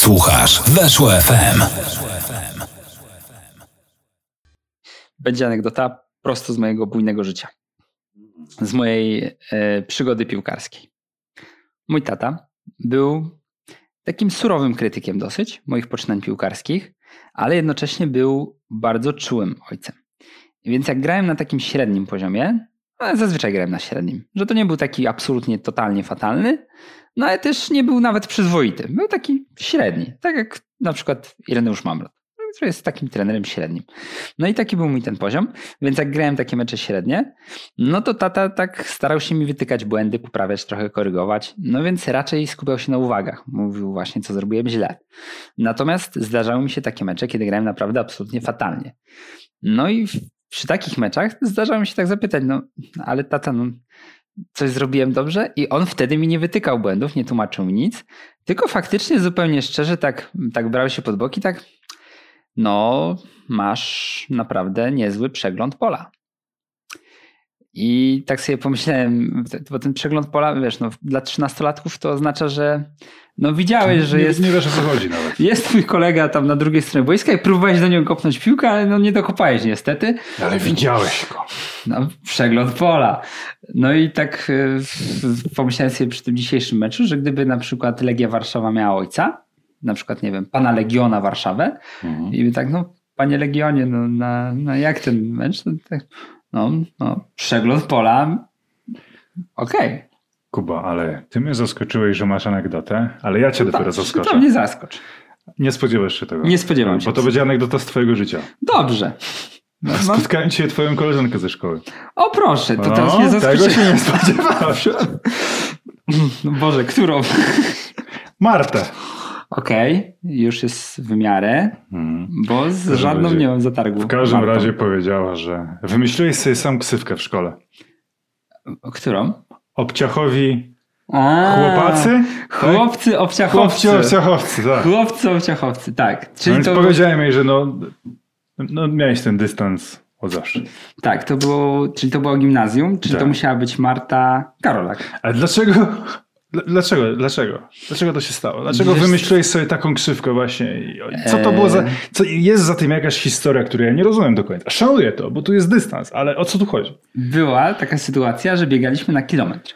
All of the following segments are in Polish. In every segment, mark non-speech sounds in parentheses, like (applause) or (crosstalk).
Słuchasz Weszło FM. Będzie anegdota prosto z mojego bujnego życia. Z mojej e, przygody piłkarskiej. Mój tata był takim surowym krytykiem dosyć moich poczynań piłkarskich, ale jednocześnie był bardzo czułym ojcem. Więc jak grałem na takim średnim poziomie, no zazwyczaj grałem na średnim, że to nie był taki absolutnie totalnie fatalny, no ale też nie był nawet przyzwoity. Był taki średni, tak jak na przykład Ireneusz Mamrot, który jest takim trenerem średnim. No i taki był mój ten poziom, więc jak grałem takie mecze średnie, no to tata tak starał się mi wytykać błędy, poprawiać, trochę korygować, no więc raczej skupiał się na uwagach. Mówił właśnie, co zrobiłem źle. Natomiast zdarzały mi się takie mecze, kiedy grałem naprawdę absolutnie fatalnie. No i przy takich meczach zdarzało mi się tak zapytać, no ale tata, no coś zrobiłem dobrze i on wtedy mi nie wytykał błędów, nie tłumaczył mi nic, tylko faktycznie zupełnie szczerze tak, tak brał się pod boki, tak no masz naprawdę niezły przegląd pola. I tak sobie pomyślałem, bo ten przegląd pola, wiesz, no, dla trzynastolatków to oznacza, że no widziałeś, że nie, jest... Nie wiesz o co chodzi nawet. (laughs) Jest twój kolega tam na drugiej stronie boiska i próbowałeś do niego kopnąć piłkę, ale no nie dokopałeś niestety. Ale widziałeś go. No, przegląd pola. No i tak y, pomyślałem sobie przy tym dzisiejszym meczu, że gdyby na przykład Legia Warszawa miała ojca, na przykład, nie wiem, pana Legiona Warszawę mhm. i by tak, no panie Legionie, no na, na jak ten mecz? No, tak, no, no przegląd pola, okej. Okay. Kuba, ale ty mnie zaskoczyłeś, że masz anegdotę, ale ja cię no dopiero tak, zaskoczę. To mnie zaskocz. Nie spodziewasz się tego. Nie spodziewam się. Bo to będzie anegdota z twojego życia. Dobrze. No, Spotkałem cię twoją koleżankę ze szkoły. O proszę, to no, teraz mnie zaskoczyłeś. Tego się nie spodziewałem. (laughs) No Boże, którą? Martę. Okej, okay, już jest w miarę, hmm. bo z żadną nie mam zatargu. W każdym Martą. razie powiedziała, że wymyśliłeś sobie sam ksywkę w szkole. Którą? Obciachowi a, chłopacy? Chłopcy tak? obciachowcy. Chłopcy obciachowcy, tak. Chłopcy obciachowcy, tak. Czyli no więc to... powiedziałem jej, że no, no miałeś ten dystans od zawsze. Tak, to było, czyli to było gimnazjum, czyli tak. to musiała być Marta Karolak. Ale dlaczego Dlaczego? Dlaczego? Dlaczego to się stało? Dlaczego Wiesz, wymyśliłeś sobie taką krzywkę właśnie? Co to było za... Co jest za tym jakaś historia, której ja nie rozumiem do końca. Szanuję to, bo tu jest dystans, ale o co tu chodzi? Była taka sytuacja, że biegaliśmy na kilometr.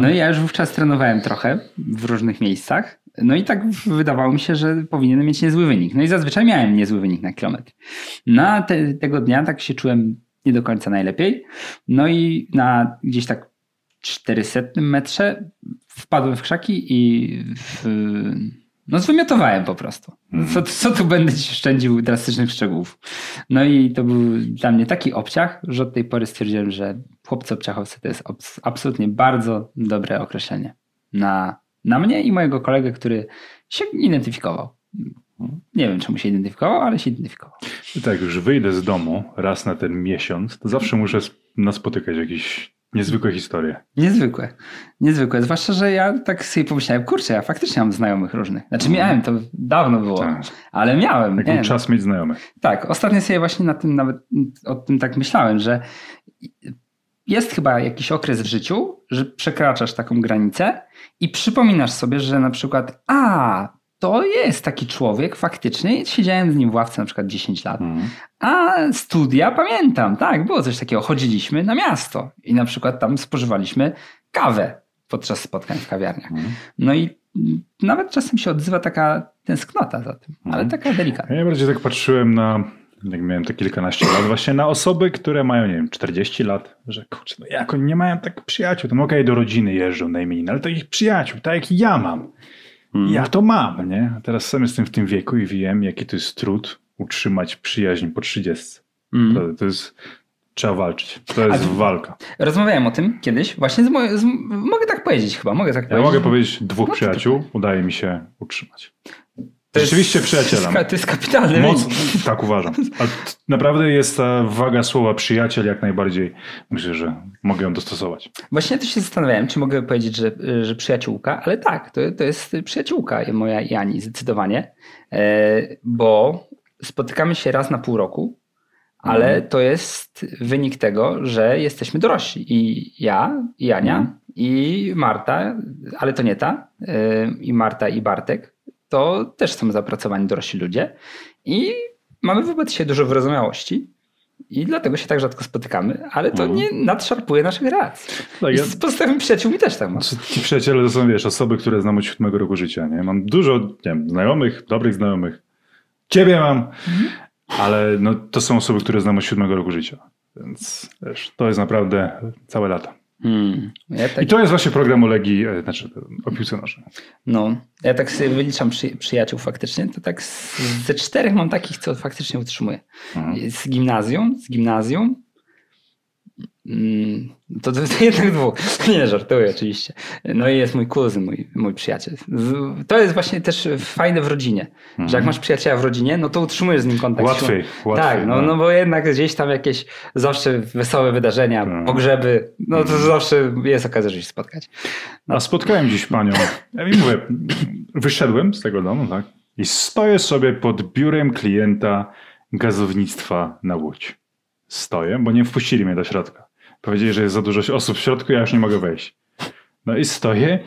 No i ja już wówczas trenowałem trochę w różnych miejscach. No i tak wydawało mi się, że powinienem mieć niezły wynik. No i zazwyczaj miałem niezły wynik na kilometr. Na te, tego dnia tak się czułem nie do końca najlepiej. No i na gdzieś tak 400 metrze wpadłem w krzaki i w, no zwymiotowałem po prostu. Mhm. Co, co tu będę ci szczędził drastycznych szczegółów. No i to był dla mnie taki obciach, że od tej pory stwierdziłem, że chłopcy obciachowcy to jest absolutnie bardzo dobre określenie na, na mnie i mojego kolegę, który się identyfikował. Nie wiem, czemu się identyfikował, ale się identyfikował. I tak, już wyjdę z domu raz na ten miesiąc, to zawsze muszę naspotykać jakiś Niezwykłe historie. Niezwykłe. Niezwykłe. Zwłaszcza, że ja tak sobie pomyślałem, kurczę, ja faktycznie mam znajomych różnych. Znaczy mhm. miałem, to dawno było, tak. ale miałem. Taki czas mieć znajomych. Tak, ostatnio sobie właśnie na tym nawet o tym tak myślałem, że jest chyba jakiś okres w życiu, że przekraczasz taką granicę i przypominasz sobie, że na przykład a, to jest taki człowiek faktycznie. Siedziałem z nim w ławce na przykład 10 lat. Mm. A studia pamiętam, tak, było coś takiego. Chodziliśmy na miasto i na przykład tam spożywaliśmy kawę podczas spotkań w kawiarniach. Mm. No i nawet czasem się odzywa taka tęsknota za tym, mm. ale taka delikatna. Ja bardziej tak patrzyłem na, jak miałem te kilkanaście lat, właśnie na osoby, które mają, nie wiem, 40 lat, że kurczę, no jak oni nie mają tak przyjaciół, to okej, okay, do rodziny jeżdżą na imieniny, ale takich przyjaciół, tak jak ja mam. Mm. Ja to mam, nie? A teraz sam jestem w tym wieku i wiem, jaki to jest trud utrzymać przyjaźń po 30. Mm. To, jest Trzeba walczyć. To jest walka. Rozmawiałem o tym kiedyś. Właśnie z, mo- z, mogę tak powiedzieć chyba. Mogę tak ja powiedzieć. mogę powiedzieć dwóch no, przyjaciół. Udaje mi się utrzymać. To Rzeczywiście jest, przyjacielem. To jest kapitalny Moc, Tak uważam. A naprawdę jest ta waga słowa przyjaciel jak najbardziej. Myślę, że mogę ją dostosować. Właśnie też się zastanawiałem, czy mogę powiedzieć, że, że przyjaciółka, ale tak, to, to jest przyjaciółka moja i Ani zdecydowanie, e, bo spotykamy się raz na pół roku, ale mhm. to jest wynik tego, że jesteśmy dorośli. I ja, i Ania, mhm. i Marta, ale to nie ta, e, i Marta, i Bartek to też są zapracowani dorośli ludzie i mamy wobec siebie dużo wyrozumiałości. I dlatego się tak rzadko spotykamy, ale to Mhm. nie nadszarpuje naszych relacji. Tak, I ja- z pozostałymi przyjaciółmi też tak mam. Ci przyjaciele to są, wiesz, osoby, które znam od siódmego roku życia, nie? Mam dużo, nie wiem, znajomych, dobrych znajomych. Ciebie mam, ale no, to są osoby, które znam od siódmego roku życia. Więc, wiesz, to jest naprawdę całe lata. Hmm. Ja tak, I to jest właśnie program o Legii, e, znaczy o piłce nożnej. no, ja tak sobie wyliczam przy, przyjaciół faktycznie, to tak z, ze czterech mam takich, co faktycznie utrzymuję. Mhm. Z gimnazjum, z gimnazjum. Mm, To, to, to jednak dwóch. (laughs) Nie, żartuję oczywiście. No i jest mój kuzyn, mój, mój przyjaciel. To jest właśnie też fajne w rodzinie, że jak masz przyjaciela w rodzinie, no to utrzymujesz z nim kontakt. Mhm. Łatwiej, łatwiej, Tak, no, no. no bo jednak gdzieś tam jakieś zawsze wesołe wydarzenia, Tak. pogrzeby, no Mhm. to zawsze jest okazja, żeby się spotkać. A spotkałem dziś panią. Ja mi mówię, wyszedłem z tego domu, tak? I stoję sobie pod biurem klienta gazownictwa na Łódź. Stoję, bo nie wpuścili mnie do środka. Powiedzieli, że jest za dużo osób w środku, ja już nie mogę wejść. No i stoję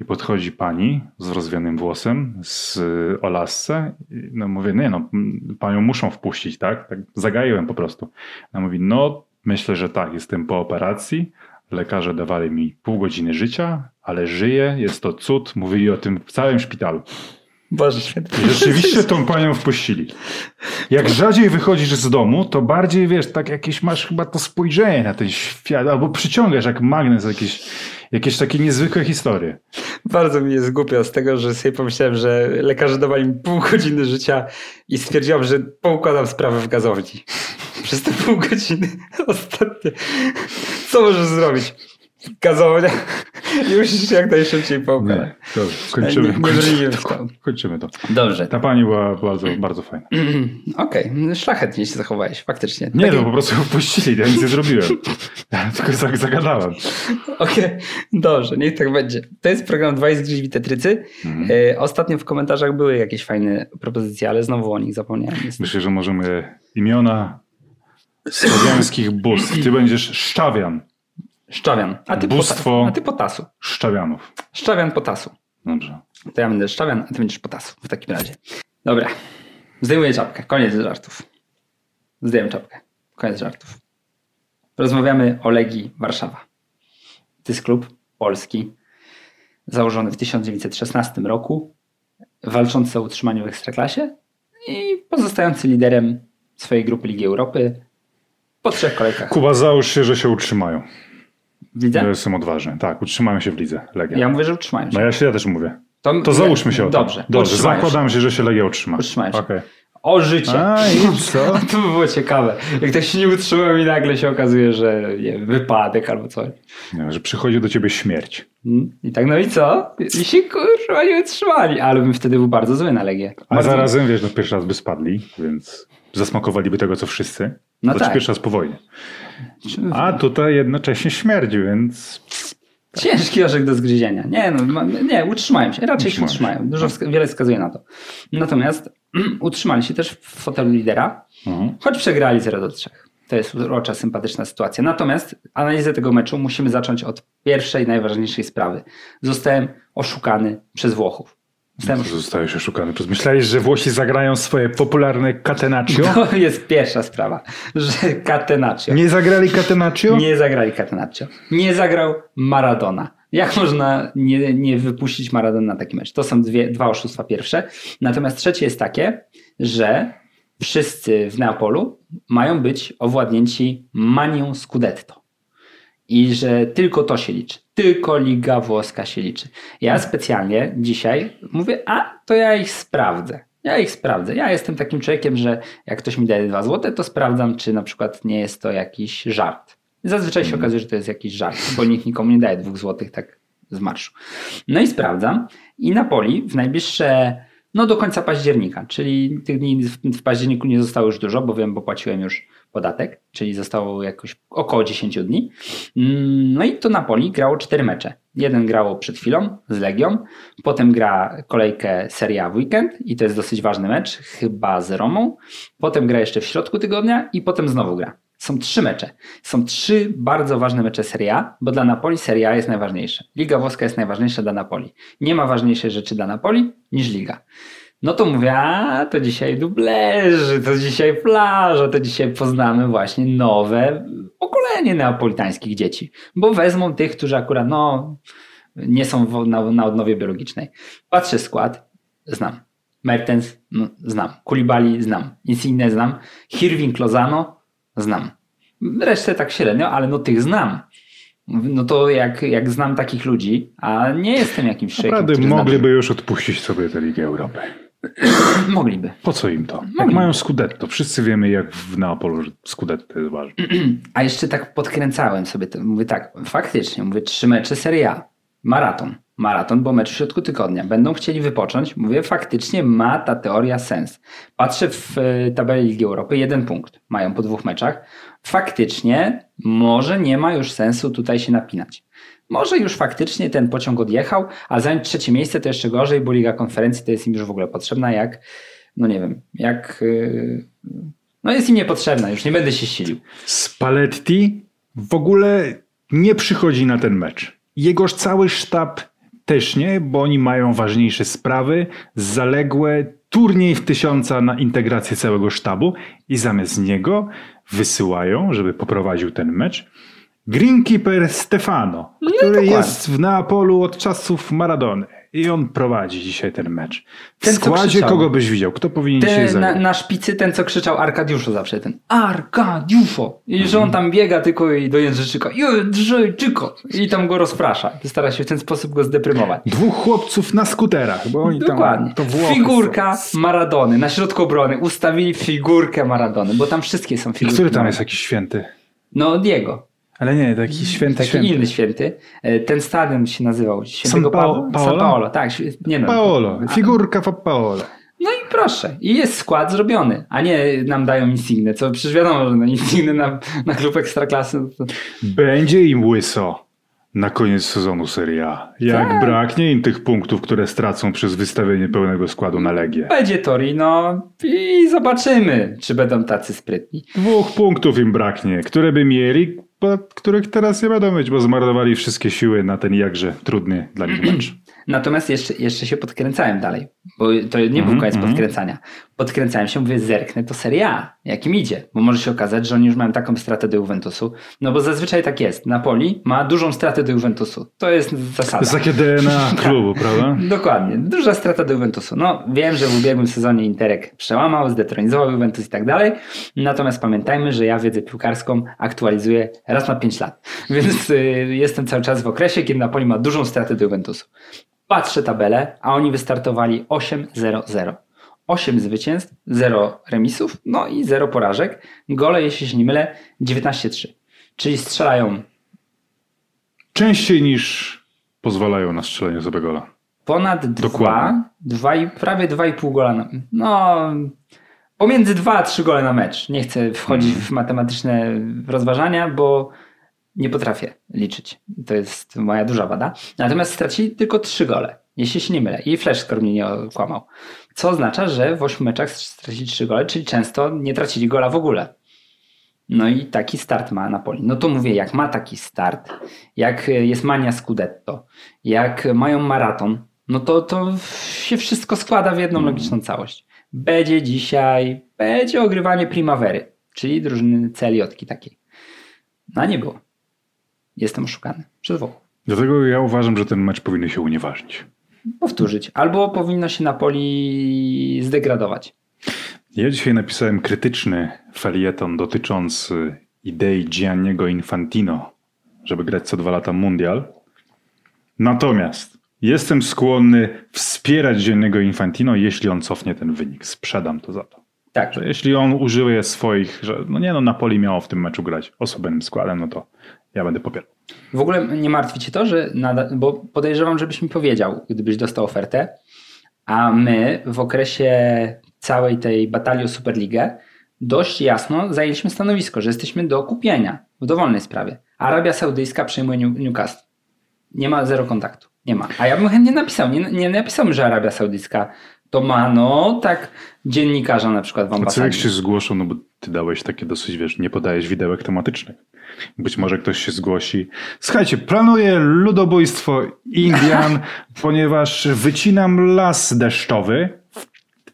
i podchodzi pani z rozwianym włosem, z y, o lasce. I No mówię, nie no, panią muszą wpuścić, tak? Tak zagaiłem po prostu. Ona mówi, no myślę, że tak, jestem po operacji. Lekarze dawali mi pół godziny życia, ale żyję, jest to cud. Mówili o tym w całym szpitalu. Boże święty. Rzeczywiście tą panią wpuścili. Jak rzadziej wychodzisz z domu, to bardziej wiesz, tak jakieś masz chyba to spojrzenie na ten świat, albo przyciągasz jak magnes jakieś, jakieś takie niezwykłe historie. Bardzo mi jest głupio z tego, że sobie pomyślałem, że lekarze dawali mi pół godziny życia i stwierdziłam, że poukładam sprawę w gazowni. Przez te pół godziny (laughs) ostatnie. Co możesz zrobić? Gazownia. (laughs) I musisz się jak najszybciej kończymy, Nie- kończymy, broniłem to, kończymy to. Dobrze. Ta pani była bardzo, bardzo fajna. (clears throat) Okej, szlachetnie się zachowałeś, faktycznie. Nie, Takie- no po prostu wpuścili, ja nic nie zrobiłem. (laughs) Ja tylko zag- zagadałem. Okej, dobrze, niech tak będzie. To jest program Dwaj zgryźli tetrycy. Mhm. E, ostatnio w komentarzach były jakieś fajne propozycje, ale znowu o nich zapomniałem. Myślę, że możemy imiona słowiańskich bóstw. Ty będziesz Szczawian. Szczawian. A ty, Bóstwo. pota- a ty potasu. Szczawianów. Szczawian potasu. Dobrze. To ja będę szczawian, a ty będziesz potasu w takim razie. Dobra. Zdejmuję czapkę. Koniec żartów. Zdejmuję czapkę. Koniec żartów. Rozmawiamy o Legii Warszawa. To jest klub polski założony w 1916 roku, walczący o utrzymanie w Ekstraklasie i pozostający liderem swojej grupy Ligi Europy po trzech kolejkach. Kuba, załóż się, że się utrzymają. Widzę? Ja jestem odważny. Tak, utrzymają się w lidze. Legia. Ja mówię, że utrzymają się. No ja się ja też mówię. To, To załóżmy się o to. Dobrze. Dobrze, zakładam się, że się Legia utrzyma. Utrzymają się. Okej. O życie. A i co? (laughs) To by było ciekawe. Jak tak się nie utrzymał i nagle się okazuje, że nie wypadek albo coś. Nie, że przychodzi do ciebie śmierć. Mm. I tak, no i co? I się kurwa nie utrzymali. Ale bym wtedy był bardzo zły na Legię. A Bardzo- zarazem, wiesz, no pierwszy raz by spadli, więc zasmakowaliby tego, co wszyscy. No to tak. pierwszy raz po wojnie. A tutaj jednocześnie śmierdzi, więc Ciężki orzech do zgryzienia. Nie, no, nie, utrzymają się. Raczej się Utrzymają. Dużo, wiele wskazuje na to. Natomiast (clears throat) utrzymali się też w fotelu lidera, mhm. choć przegrali 0 do 3. To jest urocza, sympatyczna sytuacja. Natomiast analizę tego meczu musimy zacząć od pierwszej, najważniejszej sprawy. Zostałem oszukany przez Włochów. Zostałem oszukany. zostajesz oszukany. Myślałeś, że Włosi zagrają swoje popularne catenaccio? To (laughs) jest pierwsza sprawa, że Catenaccio. Nie zagrali catenaccio? Nie zagrali Catenaccio. Nie zagrał Maradona. Jak można nie, nie wypuścić Maradona na taki mecz? To są dwie, dwa oszustwa pierwsze. Natomiast trzecie jest takie, że wszyscy w Neapolu mają być owładnięci manią Scudetto. I że tylko to się liczy. Tylko Liga Włoska się liczy. Ja specjalnie dzisiaj mówię, a to ja ich sprawdzę. Ja ich sprawdzę. Ja jestem takim człowiekiem, że jak ktoś mi daje dwa złote, to sprawdzam, czy na przykład nie jest to jakiś żart. Zazwyczaj się okazuje, że to jest jakiś żart, bo nikt nikomu nie daje dwóch złotych tak z marszu. No i sprawdzam. I Napoli w najbliższe, no do końca października, czyli tych dni w, październiku nie zostało już dużo, bo wiem, bo płaciłem już podatek, czyli zostało jakoś około 10 dni. Mm, No i to Napoli grało cztery mecze. Jeden grało przed chwilą z Legią, potem gra kolejkę Serie A w weekend i to jest dosyć ważny mecz, chyba z Romą. Potem gra jeszcze w środku tygodnia i potem znowu gra. Są trzy mecze. Są trzy bardzo ważne mecze Serie A, bo dla Napoli Serie A jest najważniejsza. Liga włoska jest najważniejsza dla Napoli. Nie ma ważniejszej rzeczy dla Napoli niż Liga. No to mówię, a to dzisiaj dublerzy, to dzisiaj plaża, to dzisiaj poznamy właśnie nowe pokolenie neapolitańskich dzieci. Bo wezmą tych, którzy akurat no, nie są na, na odnowie biologicznej. Patrzę skład, znam. Mertens, no, znam. Kulibali, znam. Insigne, znam. Hirving, Lozano, znam. Resztę tak średnio, ale no tych znam. No to jak, jak znam takich ludzi, a nie jestem jakimś szejkiem. Naprawdę mogliby już odpuścić sobie tę Ligę Europy. (clears throat) Mogliby. Po co im to? Jak mają Scudetto. Wszyscy wiemy, jak w Neapolu że Scudetto jest ważne. (clears throat) A jeszcze tak podkręcałem sobie to. Mówię tak, faktycznie, mówię trzy mecze Serie A. Maraton. Maraton, bo mecz w środku tygodnia. Będą chcieli wypocząć. Mówię, faktycznie ma ta teoria sens. Patrzę w e, tabeli Ligi Europy, jeden punkt mają po dwóch meczach. Faktycznie może nie ma już sensu tutaj się napinać. Może już faktycznie ten pociąg odjechał, a zająć trzecie miejsce to jeszcze gorzej, bo Liga Konferencji to jest im już w ogóle potrzebna jak, no nie wiem, jak... Yy, no jest im niepotrzebna, już nie będę się silił. Spalletti w ogóle nie przychodzi na ten mecz. Jegoż cały sztab też nie, bo oni mają ważniejsze sprawy, zaległe, turniej w tysiąca na integrację całego sztabu i zamiast niego wysyłają, żeby poprowadził ten mecz, Greenkeeper Stefano, No który jest w Neapolu od czasów Maradony. I on prowadzi dzisiaj ten mecz. W Ten, co składzie kogo byś widział? Kto powinien Ten, zagrać? na, na szpicy ten, co krzyczał Arkadiuszo zawsze, ten Arkadiuszo. I że on tam biega tylko i do Jędrzejczyka Jędrzejczyko. I tam go rozprasza. Stara się w ten sposób go zdeprymować. Dwóch chłopców na skuterach, bo oni Dokładnie. tam Włochy Figurka są. Maradony. Na środku obrony ustawili figurkę Maradony, bo tam wszystkie są figurki. który tam jest jakiś święty? No Diego. Ale nie, taki święty, Taki święty. inny święty. E, Ten stadion się nazywał Świętego San Pao- Pawła- Paolo? San Paolo, tak. Nie no. Paolo, A- figurka Paolo. No i proszę. I jest skład zrobiony, a nie nam dają Insigne, co przecież wiadomo, że no Insigne na, na klub Ekstraklasy no to Będzie im łyso na koniec sezonu Serie A. Jak Tak. braknie im tych punktów, które stracą przez wystawienie pełnego składu na Legię. będzie Torino i zobaczymy, czy będą tacy sprytni. Dwóch punktów im braknie, które by mieli, których teraz nie będą mieć, bo zmarnowali wszystkie siły na ten jakże trudny dla nich mecz. (clears throat) Natomiast jeszcze, jeszcze się podkręcałem dalej, bo to nie był Mhm, koniec mhm. podkręcania. Podkręcałem się, mówię, zerknę to Serie A, jakim idzie, bo może się okazać, że oni już mają taką stratę do Juventusu, no bo zazwyczaj tak jest. Napoli ma dużą stratę do Juventusu. To jest To zasada. jest takie DNA (laughs) klubu, prawda? Dokładnie, duża strata do Juventusu. No wiem, że w ubiegłym sezonie Interek przełamał, zdetronizował Juventus i tak dalej, natomiast pamiętajmy, że ja wiedzę piłkarską aktualizuję raz na 5 lat, (laughs) więc y, jestem cały czas w okresie, kiedy Napoli ma dużą stratę do Juventusu. Patrzę tabelę, a oni wystartowali 8-0-0. 8 zwycięstw, 0 remisów, no i 0 porażek. Gole, jeśli się nie mylę, 19-3. Czyli strzelają Częściej niż pozwalają na strzelenie sobie gola. Ponad Dokładnie. dwa, dwa i, prawie 2,5 gola na, no pomiędzy 2 a 3 gole na mecz. Nie chcę wchodzić Mhm. w matematyczne rozważania, bo nie potrafię liczyć. To jest moja duża wada. Natomiast stracili tylko 3 gole, jeśli się nie mylę. I Fleszkor mnie nie okłamał. Co oznacza, że w 8 meczach stracili 3 gole, czyli często nie tracili gola w ogóle. No i taki start ma Napoli. No to mówię, jak ma taki start, jak jest mania Scudetto, jak mają maraton, no to, to się wszystko składa w jedną logiczną całość. Będzie dzisiaj, będzie ogrywanie primavery, czyli drużyny Celiotki takiej. No nie było. Jestem oszukany przez Włochów. Dlatego ja uważam, że ten mecz powinien się unieważnić. Powtórzyć. Albo powinno się Napoli zdegradować. Ja dzisiaj napisałem krytyczny felieton dotyczący idei Gianniego Infantino, żeby grać co dwa lata mundial. Natomiast jestem skłonny wspierać Gianniego Infantino, jeśli on cofnie ten wynik. Sprzedam to za to. Tak, Że jeśli on użyje swoich, że no nie no, Napoli miało w tym meczu grać osobnym składem, no to ja będę popierał. W ogóle nie martwi cię to, że nada, bo podejrzewam, żebyś mi powiedział, gdybyś dostał ofertę, a my w okresie całej tej batalii o Superligę dość jasno zajęliśmy stanowisko, że jesteśmy do kupienia w dowolnej sprawie. Arabia Saudyjska przejmuje New- Newcastle. Nie ma zero kontaktu. Nie ma. A ja bym chętnie napisał. Nie, nie napisałbym, że Arabia Saudyjska to ma, no tak, dziennikarza na przykład w A co ambasadzie. jak się zgłoszą, no bo ty dałeś takie dosyć, wiesz, nie podajesz widełek tematycznych. Być może ktoś się zgłosi. Słuchajcie, planuję ludobójstwo Indian, (laughs) ponieważ wycinam las deszczowy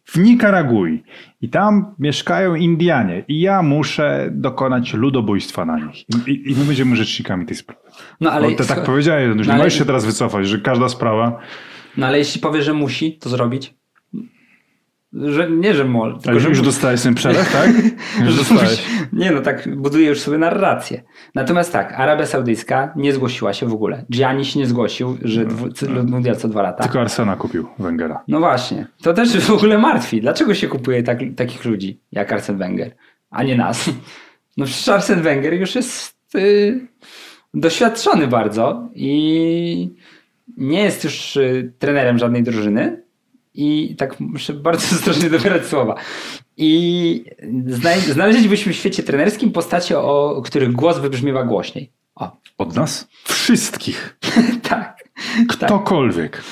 w, Nikaragui i tam mieszkają Indianie i ja muszę dokonać ludobójstwa na nich. I, i, my będziemy rzecznikami tej sprawy. No ale, Ale ty tak słuchaj, powiedziałeś, już no nie ale- możesz się teraz wycofać, że każda sprawa... no ale jeśli powie, że musi to zrobić, że nie, że Ale tylko że już dostałeś ten przelew, tak? (laughs) Już dostałeś. (laughs) Nie no, tak buduje już sobie narrację. Natomiast tak, Arabia Saudyjska nie zgłosiła się w ogóle. Gianni się nie zgłosił, że dwu, mundial co dwa lata. Tylko Arsena kupił Węgera. No właśnie. To też w ogóle martwi. Dlaczego się kupuje tak, takich ludzi jak Arsene Wenger, a nie nas? (laughs) No przecież Arsene Wenger już jest y, doświadczony bardzo i nie jest już y, trenerem żadnej drużyny i tak muszę bardzo (laughs) ostrożnie dobierać słowa. I zna, znaleźlibyśmy w świecie trenerskim postacie, o których głos wybrzmiewa głośniej. O, Od nas? Wszystkich. (laughs) tak. Ktokolwiek.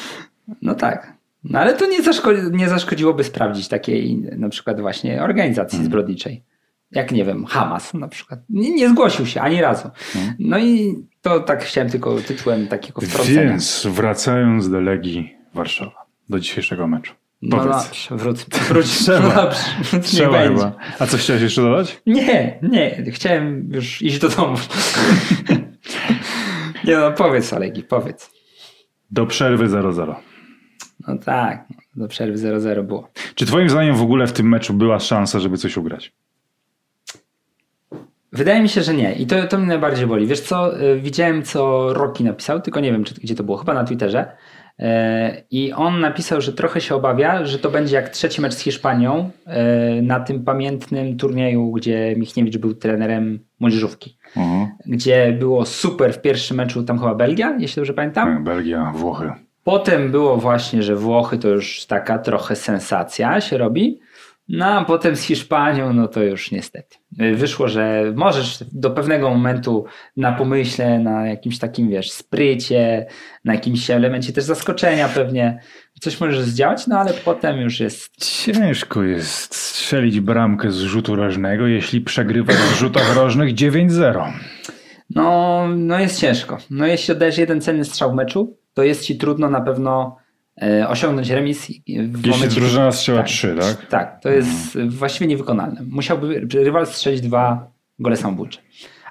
No tak. No ale to nie, zaszko- nie zaszkodziłoby sprawdzić takiej na przykład właśnie organizacji zbrodniczej. Jak nie wiem, Hamas na przykład. Nie, nie zgłosił się ani razu. No i to tak chciałem tylko tytułem takiego wtrącenia. Więc wracając do Legii Warszawa, do dzisiejszego meczu. no Powiedz. dobrze, wróć, wróć. Trzeba. Dobrze, (laughs) Trzeba chyba. A co chciałeś jeszcze dodać? Nie, nie, chciałem już iść do domu. (laughs) nie no, powiedz Olegi, powiedz. Do przerwy 0-0. No tak, do przerwy 0-0 było. Czy twoim zdaniem w ogóle w tym meczu była szansa, żeby coś ugrać? Wydaje mi się, że nie. I to, to mnie najbardziej boli. Wiesz co, y, widziałem co Rocky napisał, tylko nie wiem, czy, gdzie to było, chyba na Twitterze. E, I on napisał, że trochę się obawia, że to będzie jak trzeci mecz z Hiszpanią e, na tym pamiętnym turnieju, gdzie Michniewicz był trenerem młodzieżówki. Gdzie było super w pierwszym meczu, tam chyba Belgia, jeśli dobrze pamiętam. Belgia, Włochy. Potem było właśnie, że Włochy to już taka trochę sensacja się robi. No a potem z Hiszpanią, no to już niestety. Wyszło, że możesz do pewnego momentu na pomyśle, na jakimś takim, wiesz, sprycie, na jakimś elemencie też zaskoczenia pewnie, coś możesz zdziałać, no ale potem już jest Ciężko jest strzelić bramkę z rzutu rożnego, jeśli przegrywasz w rzutach rożnych 9-0. No, no jest ciężko. No jeśli oddajesz jeden cenny strzał w meczu, to jest ci trudno na pewno osiągnąć remis. w Jeśli momencie- drużyna strzela tak. 3, tak? Tak, to jest właściwie niewykonalne. Musiałby rywal strzelić dwa gole samobójcze.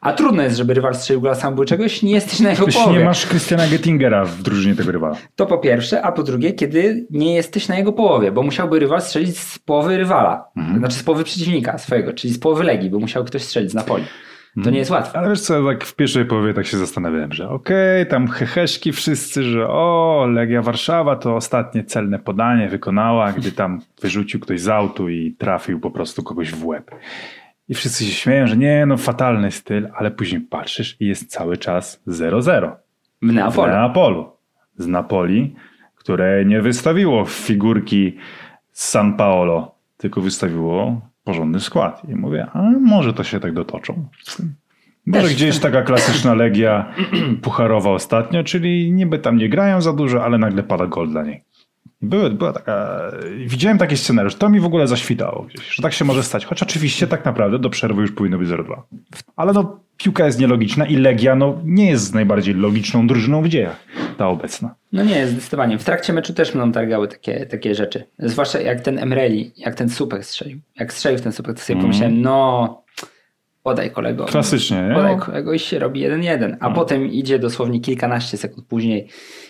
A trudno jest, żeby rywal strzelił gola samobójczego, jeśli nie jesteś na jego Jeśli połowie. nie masz Christiana Gettingera w drużynie tego rywala. To po pierwsze, a po drugie, kiedy nie jesteś na jego połowie, bo musiałby rywal strzelić z połowy rywala, Mhm. znaczy z połowy przeciwnika swojego, czyli z połowy Legii, bo musiał ktoś strzelić z Napoli. To Mhm. nie jest łatwe. Ale wiesz co, tak w pierwszej połowie tak się zastanawiałem, że okej, tam heheszki wszyscy, że o, Legia Warszawa to ostatnie celne podanie wykonała, gdy tam wyrzucił ktoś z autu i trafił po prostu kogoś w łeb. I wszyscy się śmieją, że nie, no fatalny styl, ale później patrzysz i jest cały czas 0-0. W W Neapolu. Neapolu. Z Napoli, które nie wystawiło figurki z San Paolo, tylko wystawiło porządny skład. I mówię, a może to się tak dotoczą. Może Też. gdzieś taka klasyczna legia (clears throat) pucharowa ostatnio, czyli niby tam nie grają za dużo, ale nagle pada gol dla niej. Były, była taka, widziałem taki scenariusz, to mi w ogóle zaświtało gdzieś, że tak się może stać, choć oczywiście tak naprawdę do przerwy już powinno być 0-2. Ale no, piłka jest nielogiczna i Legia no, nie jest najbardziej logiczną drużyną w dziejach, ta obecna. No nie, zdecydowanie. W trakcie meczu też mną targały takie, takie rzeczy. Zwłaszcza jak ten Emreli, jak ten słupek strzelił. Jak strzelił ten słupek, to sobie pomyślałem, no podaj kolego. Klasycznie, nie? Podaj kolego i się robi 1-1. A potem idzie dosłownie kilkanaście sekund później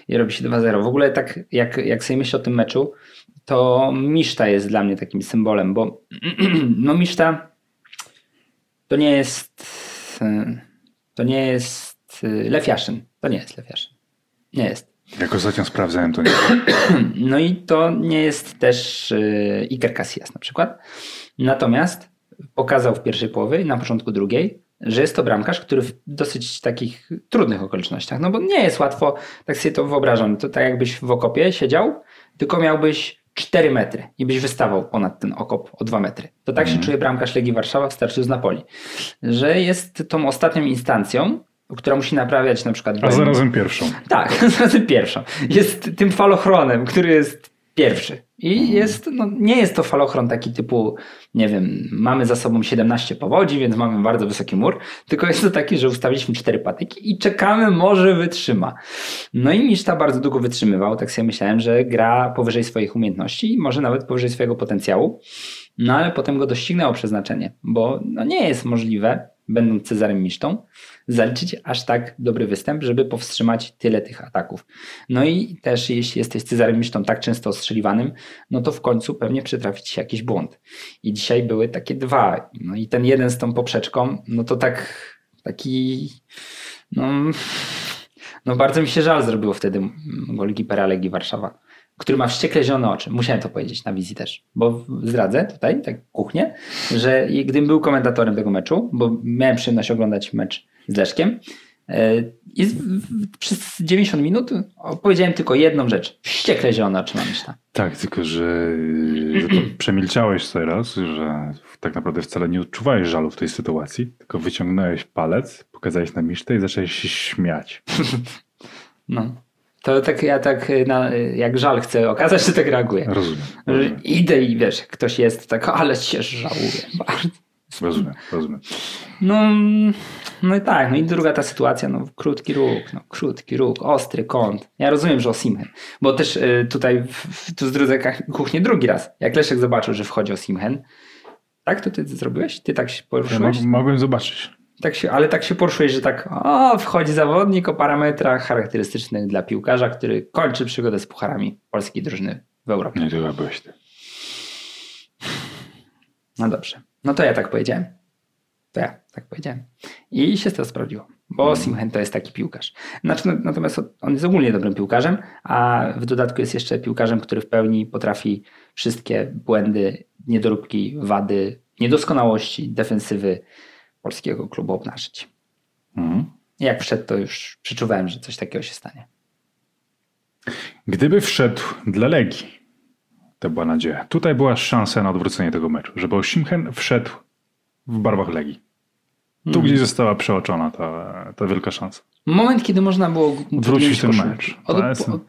i robi się 2-0. W ogóle tak jak, jak sobie myślę o tym meczu, to Miszta jest dla mnie takim symbolem, bo (clears throat) no Miszta to nie jest e, to nie jest e, Lech Yaszyn. To nie jest Lech Yaszyn. Nie jest. Jak ostatnio sprawdzałem, to nie. (clears throat) No i to nie jest też yy, Iker Casillas na przykład. Natomiast pokazał w pierwszej połowie i na początku drugiej, że jest to bramkarz, który w dosyć takich trudnych okolicznościach, no bo nie jest łatwo, tak sobie to wyobrażam, to tak jakbyś w okopie siedział, tylko miałbyś 4 metry i byś wystawał ponad ten okop o 2 metry. To tak się czuje bramkarz Legii Warszawa w starciu z Napoli. Że jest tą ostatnią instancją, która musi naprawiać na przykład A zarazem pierwszą. Tak, (laughs) zarazem pierwszą. Jest tym falochronem, który jest Pierwszy. I jest, no, nie jest to falochron taki typu, nie wiem, mamy za sobą 17 powodzi, więc mamy bardzo wysoki mur, tylko jest to taki, że ustawiliśmy cztery patyki i czekamy, może wytrzyma. No i Miszta bardzo długo wytrzymywał, tak sobie myślałem, że gra powyżej swoich umiejętności i może nawet powyżej swojego potencjału. No ale potem go doścignęło przeznaczenie, bo no, nie jest możliwe, będąc Cezarem Misztą, zaliczyć aż tak dobry występ, żeby powstrzymać tyle tych ataków. No i też jeśli jesteś Cezarem Misztą tak często ostrzeliwanym, no to w końcu pewnie przytrafi ci się jakiś błąd. I dzisiaj były takie dwa. No i ten jeden z tą poprzeczką, no to tak taki no, no bardzo mi się żal zrobiło wtedy golkipera Legii Warszawa który ma wściekle zielone oczy. Musiałem to powiedzieć na wizji też, bo zdradzę tutaj, tak kuchnię, że gdybym był komentatorem tego meczu, bo miałem przyjemność oglądać mecz z Leszkiem e, i przez 90 minut powiedziałem tylko jedną rzecz. Wściekle zielone oczy mam myślę. Tak, tylko że, że to (clears throat) przemilczałeś teraz, że tak naprawdę wcale nie odczuwałeś żalu w tej sytuacji, tylko wyciągnąłeś palec, pokazałeś na misztę i zacząłeś się śmiać. (laughs) No. To tak ja tak na, jak żal chcę okazać, to tak reaguję. Rozumiem. rozumiem. Idę i wiesz, ktoś jest tak, ale się żałuję bardzo. Rozumiem, rozumiem. No, no i tak, no i druga ta sytuacja, no krótki róg, no krótki róg, ostry kąt. Ja rozumiem, że Osimhen, bo też y, tutaj w, tu z drodze kuchnię drugi raz, jak Leszek zobaczył, że wchodzi Osimhen, tak, to ty zrobiłeś? Ty tak się poruszyłeś? Ja mogłem zobaczyć. Tak się, ale tak się poruszujesz, że tak o, wchodzi zawodnik o parametrach charakterystycznych dla piłkarza, który kończy przygodę z pucharami polskiej drużyny w Europie. Nie, to chyba byłeś ty. No dobrze. No to ja tak powiedziałem. To ja tak powiedziałem. I się to sprawdziło. Bo mm. Simhen to jest taki piłkarz. Znaczy, no, natomiast on jest ogólnie dobrym piłkarzem, a w dodatku jest jeszcze piłkarzem, który w pełni potrafi wszystkie błędy, niedoróbki, wady, niedoskonałości defensywy polskiego klubu obnażyć. Mhm. Jak wszedł, to już przeczuwałem, że coś takiego się stanie. Gdyby wszedł dla Legii, to była nadzieja. Tutaj była szansa na odwrócenie tego meczu, żeby Osimhen wszedł w barwach Legii. Tu hmm. gdzieś została przeoczona ta, ta wielka szansa. Moment, kiedy można było wrócić ten mecz. Od,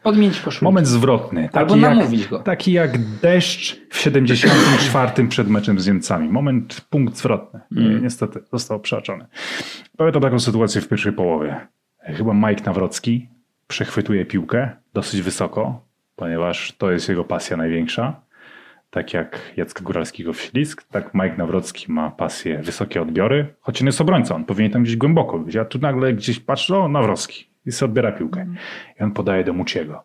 podmienić koszulkę. Moment zwrotny. Albo namówić go. Taki jak deszcz w 74 przed meczem z Niemcami. Moment, punkt zwrotny. Mm. Niestety został przeoczony. Pamiętam taką sytuację w pierwszej połowie. Chyba Mike Nawrocki przechwytuje piłkę dosyć wysoko, ponieważ to jest jego pasja największa tak jak Jacka Góralskiego w Ślisk, tak Mike Nawrocki ma pasję wysokie odbiory, choć on jest obrońcą, on powinien tam gdzieś głęboko być, a tu nagle gdzieś patrzę, o Nawrocki i sobie odbiera piłkę. I on podaje do Muciego.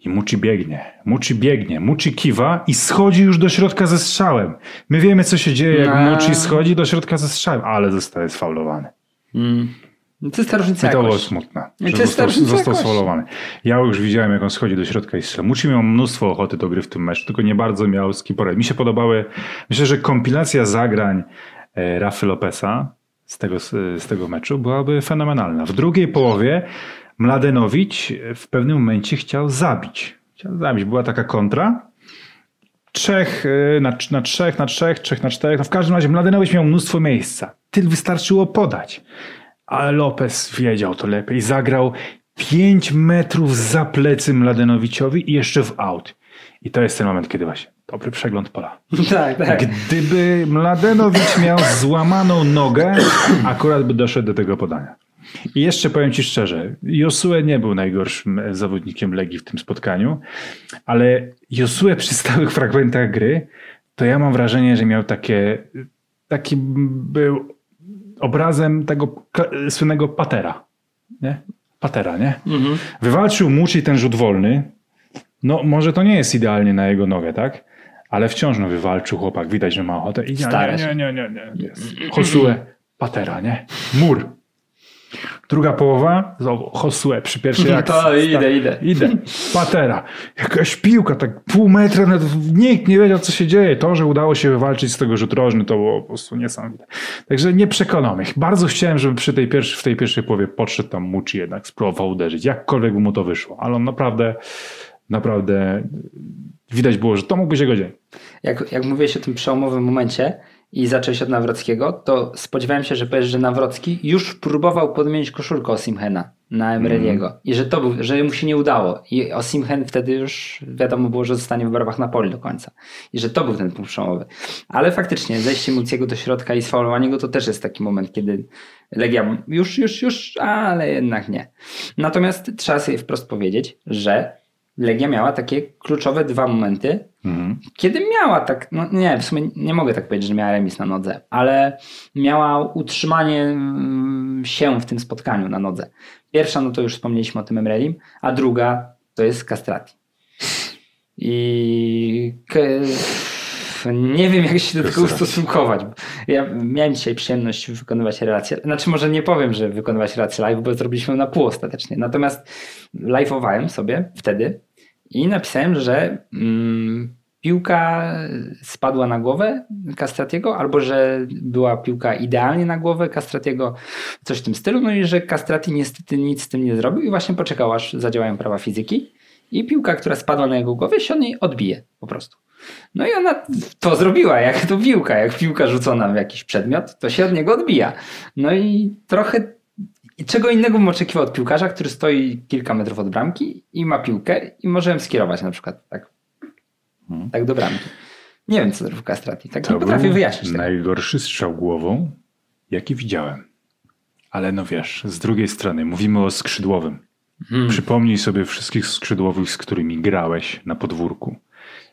I Muci biegnie, Muci biegnie, Muci kiwa i schodzi już do środka ze strzałem. My wiemy, co się dzieje, jak no. Muci schodzi do środka ze strzałem, ale zostaje sfaulowany. Mm. No to jest ta różnica I to było smutne, no że został, został sfaulowany. Ja już widziałem, jak on schodzi do środka i strzela. Muci miał mnóstwo ochoty do gry w tym meczu, tylko nie bardzo miał z kim Mi się podobały, myślę, że kompilacja zagrań e, Rafy Lopesa z tego, z tego meczu byłaby fenomenalna. W drugiej połowie Mladenowicz w pewnym momencie chciał zabić. Chciał zabić. Była taka kontra, trzech e, na, na trzech, na trzech, trzech na czterech. No w każdym razie Mladenowicz miał mnóstwo miejsca. Tyle wystarczyło podać ale Lopez wiedział to lepiej. Zagrał 5 metrów za plecy Mladenowiczowi i jeszcze w aut. I to jest ten moment, kiedy właśnie dobry przegląd pola. (laughs) Tak, tak. Gdyby Mladenowicz miał złamaną nogę, akurat by doszedł do tego podania. I jeszcze powiem Ci szczerze, Josue nie był najgorszym zawodnikiem Legii w tym spotkaniu, ale Josue przy stałych fragmentach gry, to ja mam wrażenie, że miał takie, taki był obrazem tego słynnego patera. Nie? Patera, nie? Mhm. Wywalczył Muci ten rzut wolny. No, może to nie jest idealnie na jego nogę, tak? Ale wciąż no, wywalczył chłopak. Widać, że ma ochotę. I nie, nie, nie, nie, nie, nie. Patera, nie? Mur. Druga połowa, znowu Josue przy pierwszej (laughs) akcji. To idę, idę. Idę. Patera. Jakaś piłka, tak pół metra, nawet nikt nie wiedział, co się dzieje. To, że udało się wywalczyć z tego rzut rożny, to było po prostu niesamowite. Także nie przekonał mnie. Bardzo chciałem, żeby przy tej pierwszej, w tej pierwszej połowie podszedł tam Muci jednak, spróbował uderzyć. Jakkolwiek by mu to wyszło. Ale on naprawdę, naprawdę widać było, że to mógłby się go dzień. Jak, jak mówiłeś o tym przełomowym momencie, i zacząłeś od Nawrockiego, to spodziewałem się, że powiesz, że Nawrocki już próbował podmienić koszulkę Osimhena. na Emreliego i że to był, że mu się nie udało i Osimhen wtedy już wiadomo było, że zostanie w barwach Napoli do końca i że to był ten punkt przełomowy. Ale faktycznie zejście Muciego do środka i sfaulowanie go to też jest taki moment, kiedy Legia już, już, już, ale jednak nie. Natomiast trzeba sobie wprost powiedzieć, że Legia miała takie kluczowe dwa momenty, Mhm. kiedy miała tak, no nie, w sumie nie mogę tak powiedzieć, że miała remis na nodze, ale miała utrzymanie mm, się w tym spotkaniu na nodze. Pierwsza, no to już wspomnieliśmy o tym Emrelim, a druga to jest Castrati. I nie wiem, jak się do tego ustosunkować. Ja miałem dzisiaj przyjemność wykonywać relację, znaczy może nie powiem, że wykonywać relację live, bo zrobiliśmy na pół ostatecznie. Natomiast live'owałem sobie wtedy i napisałem, że mm, piłka spadła na głowę Castratiego, albo że była piłka idealnie na głowę Castratiego, coś w tym stylu, no i że Castrati niestety nic z tym nie zrobił i właśnie poczekał, aż zadziałają prawa fizyki i piłka, która spadła na jego głowę, się od niej odbije po prostu. No i ona to zrobiła, jak to piłka, jak piłka rzucona w jakiś przedmiot, to się od niego odbija. No i trochę czego innego bym oczekiwał od piłkarza, który stoi kilka metrów od bramki i ma piłkę i może ją skierować na przykład tak, Mhm. tak do bramki. Nie wiem, co zrobił Castrati. Tak To nie potrafię wyjaśnić tego. najgorszy strzał głową, jaki widziałem. Ale no wiesz, z drugiej strony mówimy o skrzydłowym. Hmm. Przypomnij sobie wszystkich skrzydłowych, z którymi grałeś na podwórku.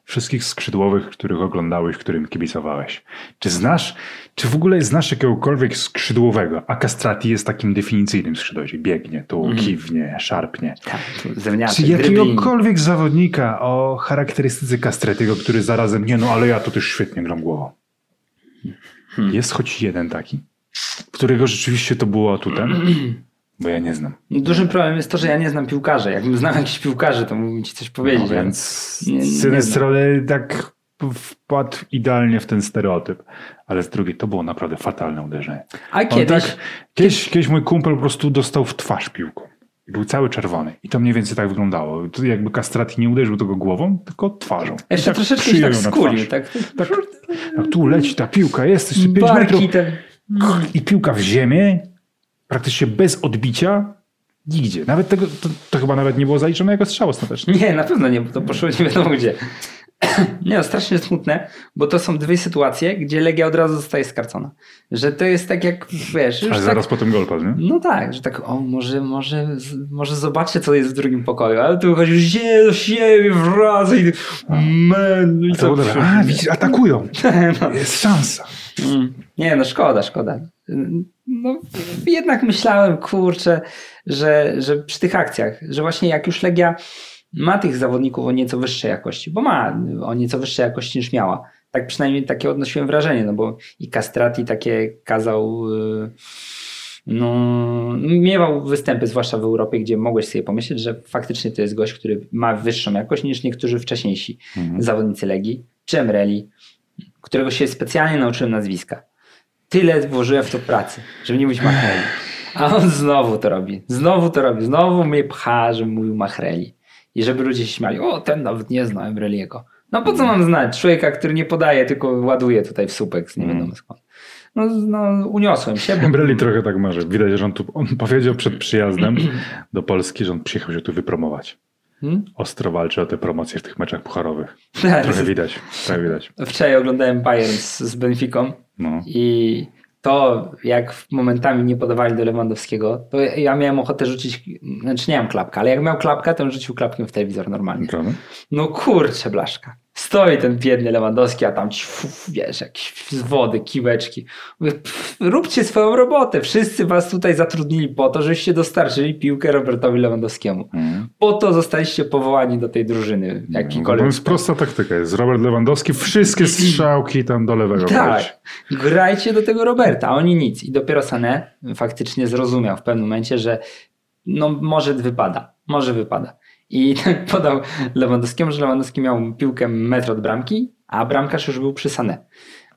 Wszystkich skrzydłowych, których oglądałeś, którym kibicowałeś. Czy znasz, czy w ogóle znasz jakiegokolwiek skrzydłowego? A Castrati jest takim definicyjnym skrzydłowym. Biegnie, tu Mhm. kiwnie, szarpnie. Tak, tu zemniaczek, Czy jakiegokolwiek zawodnika o charakterystyce Castratiego, który zarazem, nie no, ale ja to też świetnie gram głową. Hmm. Jest choć jeden taki, którego rzeczywiście to było atutem, (clears throat) bo ja nie znam. Dużym problemem jest to, że ja nie znam piłkarzy. Jakbym znał jakichś piłkarzy, to mógłbym ci coś powiedzieć. No, więc nie- nie z jednej strony tak wpadł idealnie w ten stereotyp, ale z drugiej to było naprawdę fatalne uderzenie. A kiedyś, tak, kiedyś, kiedyś mój kumpel po prostu dostał w twarz piłką. Był cały czerwony. I to mniej więcej tak wyglądało. To jakby Castrati nie uderzył tego głową, tylko twarzą. Jeszcze tak troszeczkę się tak skulił. Tak, Tak, a tu leci ta piłka, jesteś 5 metrów te... i piłka w ziemię, praktycznie bez odbicia, nigdzie. Nawet tego, to, to chyba nawet nie było zaliczone jako strzał ostatecznie. Nie, na pewno nie, bo to poszło nie wiadomo gdzie. (clears throat) Nie no, strasznie smutne, bo to są dwie sytuacje, gdzie Legia od razu zostaje skarcona. Że to jest tak jak, wiesz, już Ale tak... zaraz potem gol padł, nie? No tak, że tak, o może, może, może zobaczę co jest w drugim pokoju, ale tu chodzisz się do siebie wraca i man, i To co? dobre. A, widzisz, atakują. (laughs) No. Jest szansa. Mm. Nie, no szkoda, szkoda. No, jednak myślałem, kurczę, że, że przy tych akcjach, że właśnie jak już Legia ma tych zawodników o nieco wyższej jakości, bo ma o nieco wyższej jakości niż miała. Tak przynajmniej takie odnosiłem wrażenie, no bo i Castrati takie kazał, yy, no, miewał występy, zwłaszcza w Europie, gdzie mogłeś sobie pomyśleć, że faktycznie to jest gość, który ma wyższą jakość niż niektórzy wcześniejsi Mhm. zawodnicy Legii, czy Emreli, którego się specjalnie nauczyłem nazwiska. Tyle włożyłem w to pracy, żeby nie mówić Machreli. A on znowu to robi. Znowu to robi. Znowu mnie pcha, żebym mówił Machreli. I żeby ludzie się śmiali. O, ten nawet nie zna Emreliego. No po co mam znać człowieka, który nie podaje, tylko ładuje tutaj w słupek z nie wiadomo skąd. No, no uniosłem się. Bo... Breli trochę tak marzy. Widać, że on tu on powiedział przed przyjazdem do Polski, że on przyjechał się tu wypromować. Hmm? Ostro walczy o te promocje w tych meczach pucharowych. (laughs) Trochę widać. Trochę widać. Wczoraj oglądałem Bayern z, z Benficą No. I to, jak momentami nie podawali do Lewandowskiego, to ja miałem ochotę rzucić, znaczy nie mam klapka, ale jak miał klapka, to bym rzucił klapkiem w telewizor normalnie. No kurczę, blaszka. Stoi ten biedny Lewandowski, a tam ci, wiesz, jakieś z wody, kiłeczki. Mówię, pff, róbcie swoją robotę. Wszyscy was tutaj zatrudnili po to, żebyście dostarczyli piłkę Robertowi Lewandowskiemu. Mhm. Po to zostaliście powołani do tej drużyny, jakikolwiek. to jest prosta taktyka. Jest Robert Lewandowski, wszystkie strzałki tam do lewego. Tak, grajcie do tego Roberta, a oni nic. I dopiero Sané faktycznie zrozumiał w pewnym momencie, że no może wypada, może wypada. I (laughs) tak podał Lewandowskiemu, że Lewandowski miał piłkę metr od bramki, a bramkarz już był przy Sané.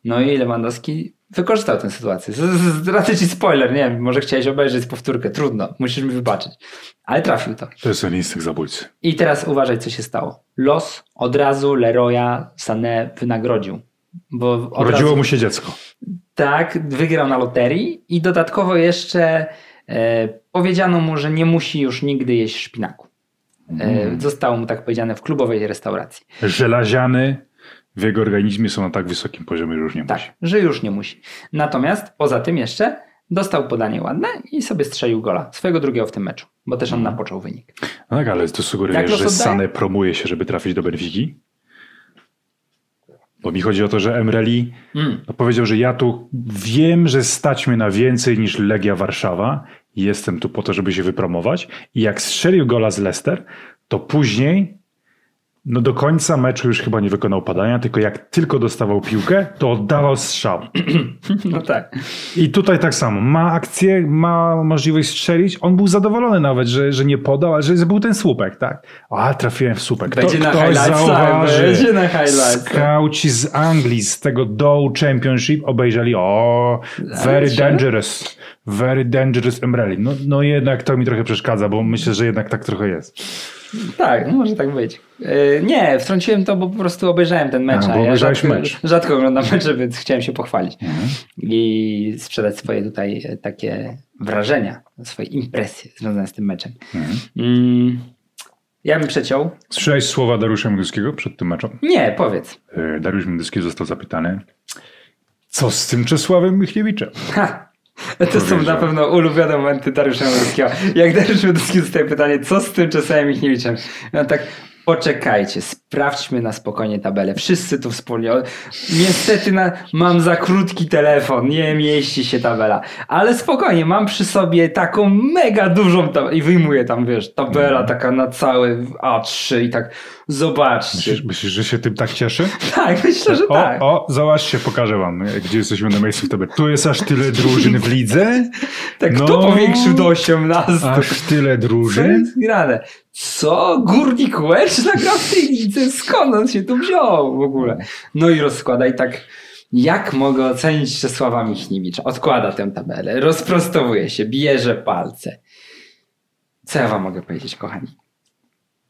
No i Lewandowski wykorzystał tę sytuację. Zdradzę ci spoiler, nie wiem, może chciałeś obejrzeć powtórkę, trudno, musisz mi wybaczyć. Ale trafił to. To jest instynkt zabójcy. I teraz uważaj, co się stało. Los od razu Leroya Sané wynagrodził. Bo od Urodziło razu... mu się dziecko. Tak, wygrał na loterii i dodatkowo jeszcze e, powiedziano mu, że nie musi już nigdy jeść szpinaku. Mm. Zostało mu tak powiedziane w klubowej restauracji. Żelaziany w jego organizmie są na tak wysokim poziomie, że już nie Tak, musi. że już nie musi. Natomiast poza tym jeszcze dostał podanie ładne i sobie strzelił gola. Swojego drugiego w tym meczu, bo też on Mhm. napoczął wynik. No tak, ale to sugeruje, że? Sane promuje się, żeby trafić do Benfiki? Bo mi chodzi o to, że Emreli Mm. no powiedział, że ja tu wiem, że stać mnie na więcej niż Legia Warszawa. Jestem tu po to, żeby się wypromować. I jak strzelił gola z Leicester, to później no do końca meczu już chyba nie wykonał padania, tylko jak tylko dostawał piłkę, to oddawał strzał. (clears throat) No tak. I tutaj tak samo. Ma akcję, ma możliwość strzelić. On był zadowolony nawet, że, że nie podał, ale że był ten słupek, tak? A, trafiłem w słupek. Będzie to na highlightsach, zauważy. będzie na highlightsach. Skauci z Anglii, z tego Dow Championship obejrzeli, o, very dangerous. Very dangerous Emreli. No, no jednak to mi trochę przeszkadza, bo myślę, że jednak tak trochę jest. Tak, no może tak być. Yy, nie, wtrąciłem to, bo po prostu obejrzałem ten mecz. A, bo ja obejrzałeś rzadko, mecz. rzadko oglądam mecze, więc chciałem się pochwalić. I sprzedać swoje tutaj e, takie wrażenia, swoje impresje związane z tym meczem. Mhm. Mm, ja bym przeciął. Słyszałeś słowa Dariusza Mioduskiego przed tym meczem? Nie, powiedz. E, Dariusz Mioduski został zapytany, co z tym Czesławem Michniewiczem? Ha! To są na pewno ulubione momenty Dariusza Mioduskiego. Jak Dariusz Mioduski dostaje pytanie, co z tym czasem Michniewiczem? No tak, poczekajcie, sprawdźmy na spokojnie tabelę. Wszyscy tu wspólnie. Niestety na, mam za krótki telefon, nie mieści się tabela. Ale spokojnie, mam przy sobie taką mega dużą tabelę i wyjmuję tam, wiesz, tabela taka na cały A3 i tak zobaczcie. Myślisz, myślisz, że się tym tak cieszy? (laughs) Tak, myślę, że o, tak. o, zobaczcie, pokażę wam, gdzie jesteśmy na miejscu w tabeli. Tu jest aż tyle drużyn w lidze? (laughs) Tak, no. kto powiększył do 18? Aż tyle Co drużyn? jest grane? Co? Górnik Łęcz nagrał w tej lidze? (laughs) Skąd on się tu wziął w ogóle? No i rozkłada i tak jak mogę ocenić Czesława Michniewicza? Odkłada tę tabelę, rozprostowuje się, bierze palce. Co ja wam mogę powiedzieć, kochani?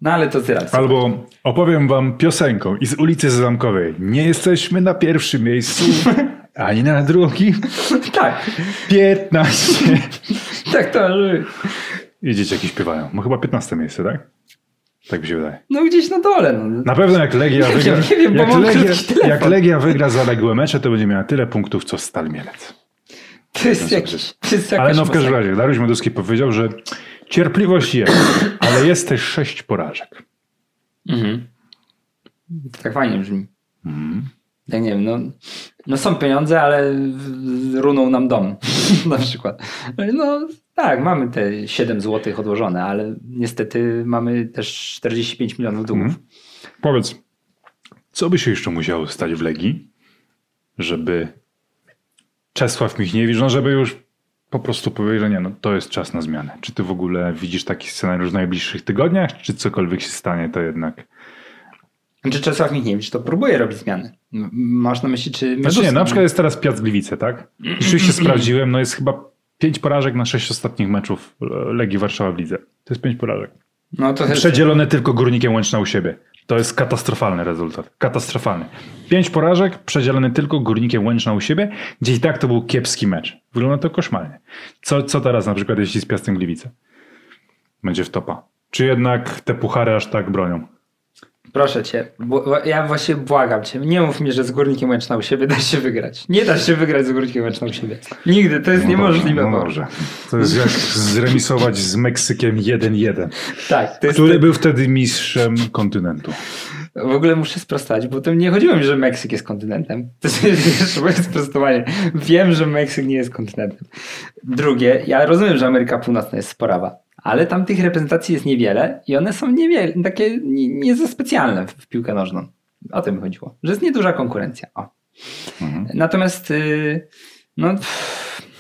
No ale to teraz. Albo opowiem wam piosenką i z ulicy Zamkowej. Nie jesteśmy na pierwszym miejscu, (laughs) ani na drugim. (laughs) Tak, 15. tak to być. I dzieciaki śpiewają. No chyba 15 miejsce, tak? Tak mi się wydaje. No gdzieś na dole. No. Na pewno jak Legia Nie wygra, wiem, nie wiem, bo jak, mam Legia, jak Legia wygra zaległe mecze, to będzie miała tyle punktów, co Stal Mielec. To jest jakiś. To jest Ale no w każdym razie, Dariusz Meduski powiedział, że cierpliwość jest, ale jest też sześć porażek. Mhm. To tak fajnie brzmi. Mhm. Jak nie wiem, no, no są pieniądze, ale runął nam dom (laughs) na przykład. No tak, mamy te 7 zł odłożone, ale niestety mamy też 45 milionów długów. Mhm. Powiedz, co by się jeszcze musiało stać w Legii, żeby Czesław Michniewicz, no żeby już po prostu powiedzieć, że nie, no to jest czas na zmianę. Czy ty w ogóle widzisz taki scenariusz w najbliższych tygodniach, czy cokolwiek się stanie, to jednak... Czy Czesław Michniewicz to próbuje robić zmiany? Masz na myśli, czy... Znaczy nie, na przykład jest teraz Piast Gliwice, tak? Rzeczywiście (clears throat) sprawdziłem, no jest chyba pięć porażek na sześć ostatnich meczów Legii Warszawa w lidze. To jest pięć porażek. No to Przedzielone tylko Górnikiem Łęczna u siebie. To jest katastrofalny rezultat. Katastrofalny. Pięć porażek, przedzielone tylko Górnikiem Łęczna u siebie, gdzie i tak to był kiepski mecz. Wygląda to koszmarnie. Co, co teraz na przykład, jeśli z Piastem Gliwice? Będzie w topa. Czy jednak te puchary aż tak bronią? Proszę cię, ja właśnie błagam cię, nie mów mi, że z Górnikiem Łęczna u siebie da się wygrać. Nie da się wygrać z Górnikiem Łęczna u siebie. Nigdy, to jest No niemożliwe. Dobrze, no dobrze. To jest jak zremisować z Meksykiem 1-1. Tak, Który był wtedy mistrzem kontynentu. W ogóle muszę sprostać, bo to nie chodziło mi, że Meksyk jest kontynentem. To jest (laughs) jeszcze moje sprostowanie. Wiem, że Meksyk nie jest kontynentem. Drugie, ja rozumiem, że Ameryka Północna jest sporawa, ale tam tych reprezentacji jest niewiele i one są niewiele, takie nie, nie za specjalne w, w piłkę nożną. O tym chodziło, że jest nieduża konkurencja. O. Mhm. Natomiast yy, no,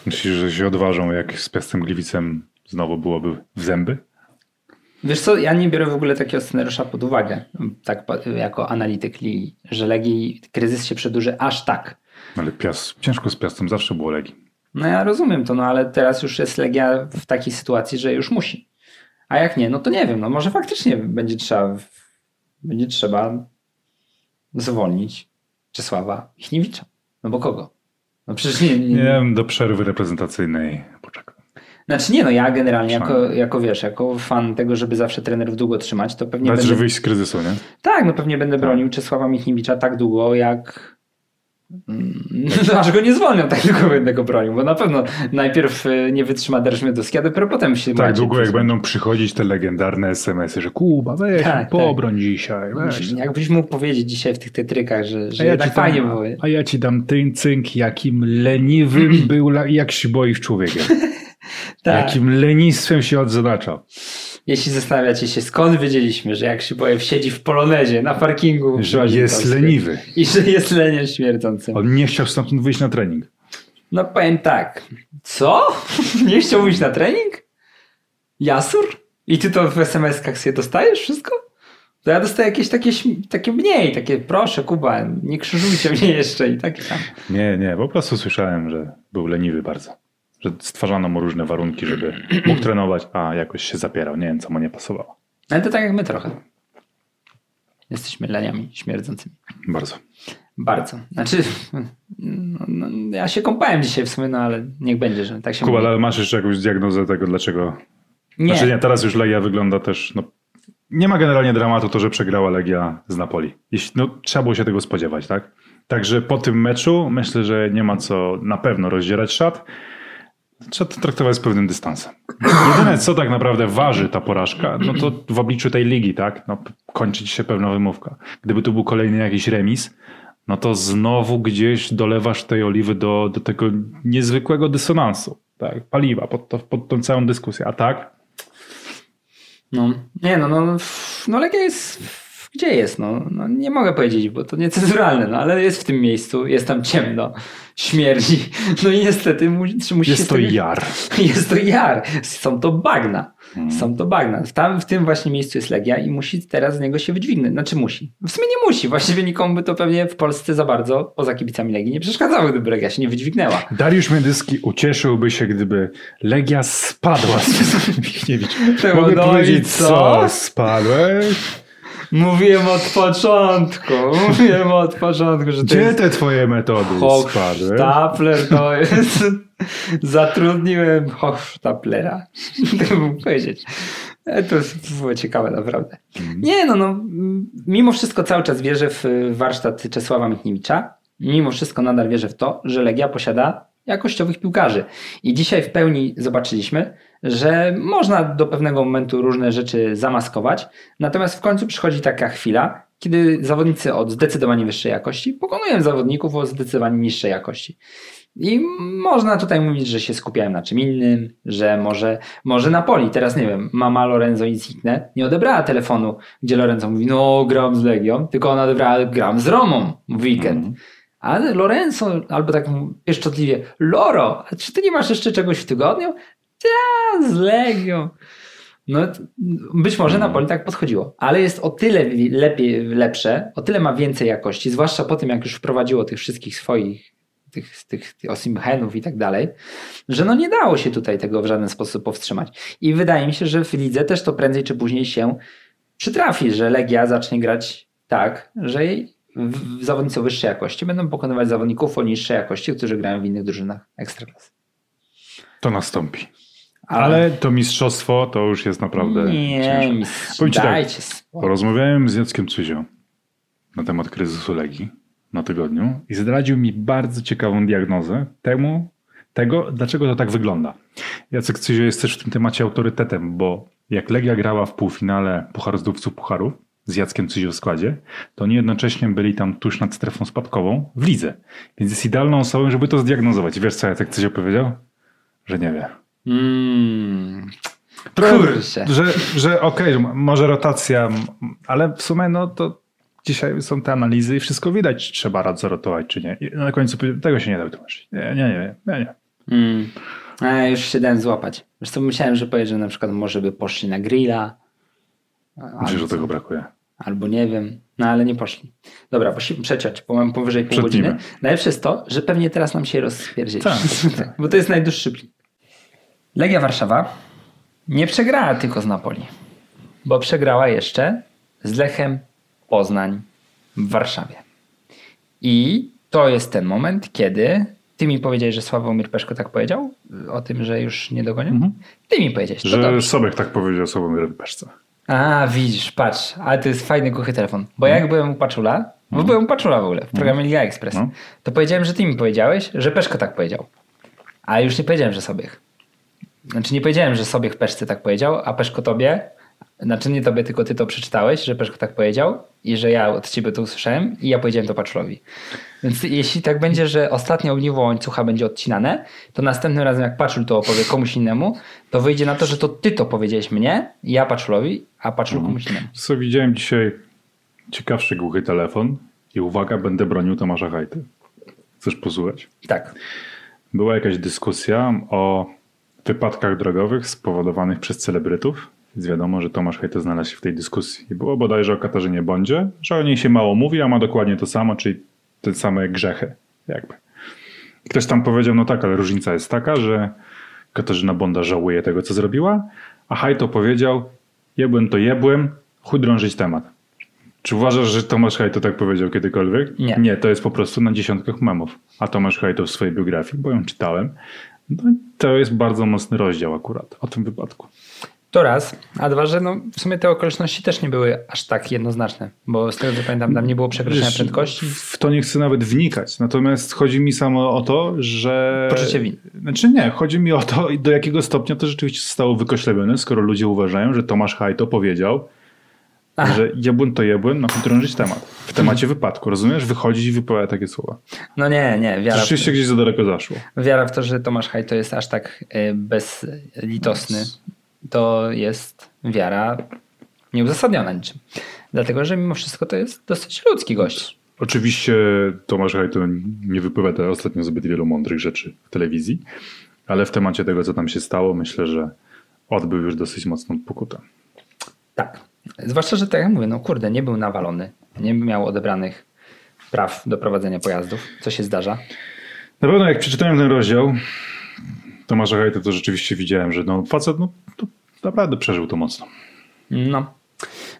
Myślisz, że się odważą, jak z Piastem Gliwicem znowu byłoby w zęby? wiesz co, ja nie biorę w ogóle takiego scenariusza pod uwagę, tak jako analityk ligi, że Legii kryzys się przedłuży aż tak. Ale piast, ciężko z Piastem zawsze było Legii. No ja rozumiem to, no ale teraz już jest Legia w takiej sytuacji, że już musi. A jak nie, no to nie wiem, no może faktycznie będzie trzeba, będzie trzeba zwolnić Czesława Michniewicza. No bo kogo? No przecież nie, nie, Nie wiem, do przerwy reprezentacyjnej poczekam. Znaczy nie, no ja generalnie jako, jako wiesz, jako fan tego, żeby zawsze trenerów długo trzymać, to pewnie Dać, będę... że wyjść z kryzysu, nie? Tak, no pewnie będę bronił Czesława Michniewicza tak długo, jak... Mm, (laughs) No, aż go nie zwolnią, tak tylko będę go bronił, bo na pewno najpierw y, nie wytrzyma Derszmydowski, a dopiero potem się Tak długo jak będą przychodzić te legendarne SMS-y, że Kuba, weź, Tak, pobroń dzisiaj, weź. Jakbyś mógł powiedzieć dzisiaj w tych tetrykach, że, że A ja, dam, fajnie było. a ja ci dam ten cynk, jakim leniwym (clears throat) był, jak się boisz człowiekiem. Tak. Jakim lenistwem się odznaczał. Jeśli zastanawiacie się, skąd wiedzieliśmy, że jak Szybojew siedzi w polonezie na parkingu Że jest leniwy. i że jest leniem śmierdzącym. On nie chciał stamtąd wyjść na trening. No powiem tak. Co? (laughs) Nie chciał iść na trening? Jasur? I ty to w SMS-kach sobie dostajesz wszystko? To ja dostaję jakieś takie, takie mniej, takie proszę Kuba, nie krzyżujcie mnie jeszcze i takie tam. Nie, nie, po prostu słyszałem, że był leniwy bardzo. Że stwarzano mu różne warunki, żeby mógł trenować, a jakoś się zapierał. Nie wiem, co mu nie pasowało. Ale to tak jak my trochę. Jesteśmy leniami śmierdzącymi. Bardzo. Bardzo. Znaczy, no, no, ja się kąpałem dzisiaj w sumie, no ale niech będzie, że tak się Kuba, mówi. ale masz jeszcze jakąś diagnozę tego, dlaczego... Nie, Znaczy nie, teraz już Legia wygląda też... No, nie ma generalnie dramatu to, że przegrała Legia z Napoli. Jeśli, no, trzeba było się tego spodziewać, tak? Także po tym meczu myślę, że nie ma co na pewno rozdzierać szat. Trzeba to traktować z pewnym dystansem. Jedyne, co tak naprawdę waży ta porażka, no to w obliczu tej ligi, tak? No, kończy się pewna wymówka. Gdyby tu był kolejny jakiś remis, no to znowu gdzieś dolewasz tej oliwy do, do tego niezwykłego dysonansu, tak? Paliwa pod, to, pod tą całą dyskusję. A tak? no, nie no, no, no Legia jest, gdzie jest, no, no nie mogę powiedzieć, bo to niecenzuralne, no ale jest w tym miejscu, jest tam ciemno, śmierdzi, no i niestety musi, musi Jest to tego- jar. (laughs) Jest to jar. Są to bagna. Mhm. Są to bagna. Tam w tym właśnie miejscu jest Legia i musi teraz z niego się wydźwignąć. Znaczy musi. W sumie nie musi. Właściwie nikomu by to pewnie w Polsce za bardzo, poza kibicami Legii, nie przeszkadzało, gdyby Legia się nie wydźwignęła. Dariusz Miedyski ucieszyłby się, gdyby Legia spadła z (laughs) Michniewicz. Mogę no powiedzieć, co? co? Spadłeś? Mówiłem od początku. Mówiłem od początku, że to Gdzie jest te twoje metody spadły? Hochstapler to jest. Zatrudniłem Hochstaplera. Tak mógł powiedzieć. E, To było ciekawe naprawdę. Nie no, no, mimo wszystko cały czas wierzę w y, warsztat Czesława Michniewicza. Mimo wszystko nadal wierzę w to, że Legia posiada jakościowych piłkarzy. I dzisiaj w pełni zobaczyliśmy, że można do pewnego momentu różne rzeczy zamaskować, natomiast w końcu przychodzi taka chwila, kiedy zawodnicy od zdecydowanie wyższej jakości pokonują zawodników o zdecydowanie niższej jakości. I można tutaj mówić, że się skupiałem na czym innym, że może, może Napoli, teraz nie wiem, mama Lorenzo Insigne nie odebrała telefonu, gdzie Lorenzo mówi, no gram z Legią, tylko ona odebrała, gram z Romą w weekend. Mhm. Ale Lorenzo, albo tak pieszczotliwie, Loro, czy ty nie masz jeszcze czegoś w tygodniu? Ja, z Legią. No, być może Napoli tak podchodziło, ale jest o tyle lepiej, lepsze, o tyle ma więcej jakości, zwłaszcza po tym, jak już wprowadziło tych wszystkich swoich, tych, tych, tych Osimhenów i tak dalej, że no nie dało się tutaj tego w żaden sposób powstrzymać. I wydaje mi się, że w lidze też to prędzej czy później się przytrafi, że Legia zacznie grać tak, że jej zawodnicy o wyższej jakości będą pokonywać zawodników o niższej jakości, którzy grają w innych drużynach ekstraklasy. To nastąpi. Ale to mistrzostwo to już jest naprawdę Nie, Powiem ci tak. Porozmawiałem z Jackiem Cuzią na temat kryzysu Legii na tygodniu i zdradził mi bardzo ciekawą diagnozę temu, tego, dlaczego to tak wygląda. Jacek Cuzio jest też w tym temacie autorytetem, bo jak Legia grała w półfinale Pucharu Zdobców Pucharów z Jackiem Cuzio w składzie, to oni jednocześnie byli tam tuż nad strefą spadkową w lidze. Więc jest idealną osobą, żeby to zdiagnozować. Wiesz co Jacek Cuzio powiedział? Że nie wie. Mm. Kurczę. Że, że okej, m- może rotacja, ale w sumie no to dzisiaj są te analizy i wszystko widać, czy trzeba rotować, czy nie. I na końcu tego się nie da wytłumaczyć. Nie, nie, nie, nie. nie. Mm. A, już się dałem złapać. Co, myślałem, że powiesz, że na przykład może by poszli na grilla. Myślę, Albo, że tego brakuje. albo nie wiem. No ale nie poszli. Dobra, przeciąć, bo mam powyżej pół Przetnijmy. godziny. Najlepsze jest to, że pewnie teraz nam się rozpierdzieli. Tak, wszyscy. (laughs) Bo to jest najdłuższy plik. Legia Warszawa nie przegrała tylko z Napoli, bo przegrała jeszcze z Lechem Poznań w Warszawie. I to jest ten moment, kiedy ty mi powiedziałeś, że Sławomir Peszko tak powiedział? O tym, że już nie dogonię? Mhm. Ty mi powiedziałeś. Że dobrze. Sobek tak powiedział Sławomir Peszce. A, widzisz, patrz, ale to jest fajny głuchy telefon. Bo jak byłem u Paczula, bo byłem u Paczula w ogóle, w programie Liga Express, No. to powiedziałem, że ty mi powiedziałeś, że Peszko tak powiedział. A już nie powiedziałem, że Sobiech. Znaczy nie powiedziałem, że Sobiech Peszce tak powiedział, a Peszko tobie, znaczy nie tobie, tylko ty to przeczytałeś, że Peszko tak powiedział i że ja od ciebie to usłyszałem i ja powiedziałem to Paczulowi. Więc jeśli tak będzie, że ostatnie ogniwo łańcucha będzie odcinane, to następnym razem jak Paczul to opowie komuś innemu, to wyjdzie na to, że to ty to powiedziałeś mnie, ja Paczulowi, a Paczul komuś innemu. Co widziałem dzisiaj ciekawszy głuchy telefon i uwaga, będę bronił Tomasza Hajty. Chcesz posłuchać? Tak. Była jakaś dyskusja o wypadkach drogowych spowodowanych przez celebrytów. Więc wiadomo, że Tomasz Hajto znalazł się w tej dyskusji. Było bodajże o Katarzynie Bondzie, że o niej się mało mówi, a ma dokładnie to samo, czyli te same grzechy. Jakby. Ktoś tam powiedział, no tak, ale różnica jest taka, że Katarzyna Bonda żałuje tego, co zrobiła, a Hajto powiedział, jebłem to jebłem, chuj drążyć temat. Czy uważasz, że Tomasz Hajto tak powiedział kiedykolwiek? Nie. Nie, to jest po prostu na dziesiątkach memów. A Tomasz Hajto w swojej biografii, bo ją czytałem, no, to jest bardzo mocny rozdział akurat o tym wypadku. To raz, a dwa, że no, w sumie te okoliczności też nie były aż tak jednoznaczne, bo z tego co pamiętam, tam nie było przekroczenia Wiesz, prędkości. W to nie chcę nawet wnikać. Natomiast chodzi mi samo o to, że. Poczucie winy. Znaczy nie, chodzi mi o to, do jakiego stopnia to rzeczywiście zostało wykoślebione, skoro ludzie uważają, że Tomasz Hajto powiedział, Ach. że jebłyn to jebłyn, ma drążyć temat. W temacie wypadku, rozumiesz? Wychodzić i wypowiada takie słowa. No nie, nie, wiara w, Rzeczywiście gdzieś za daleko zaszło. wiara w to, że Tomasz Hajto jest aż tak y, bezlitosny, to jest wiara nieuzasadniona niczym. Dlatego, że mimo wszystko to jest dosyć ludzki gość. Oczywiście Tomasz Hajto nie wypowiada ostatnio zbyt wielu mądrych rzeczy w telewizji, ale w temacie tego, co tam się stało, myślę, że odbył już dosyć mocną pokutę. Tak. Zwłaszcza, że tak jak mówię, no kurde, nie był nawalony, nie miał odebranych praw do prowadzenia pojazdów, co się zdarza. Na pewno jak przeczytałem ten rozdział Tomasza Hajto, to rzeczywiście widziałem, że no, facet no, to naprawdę przeżył to mocno. No.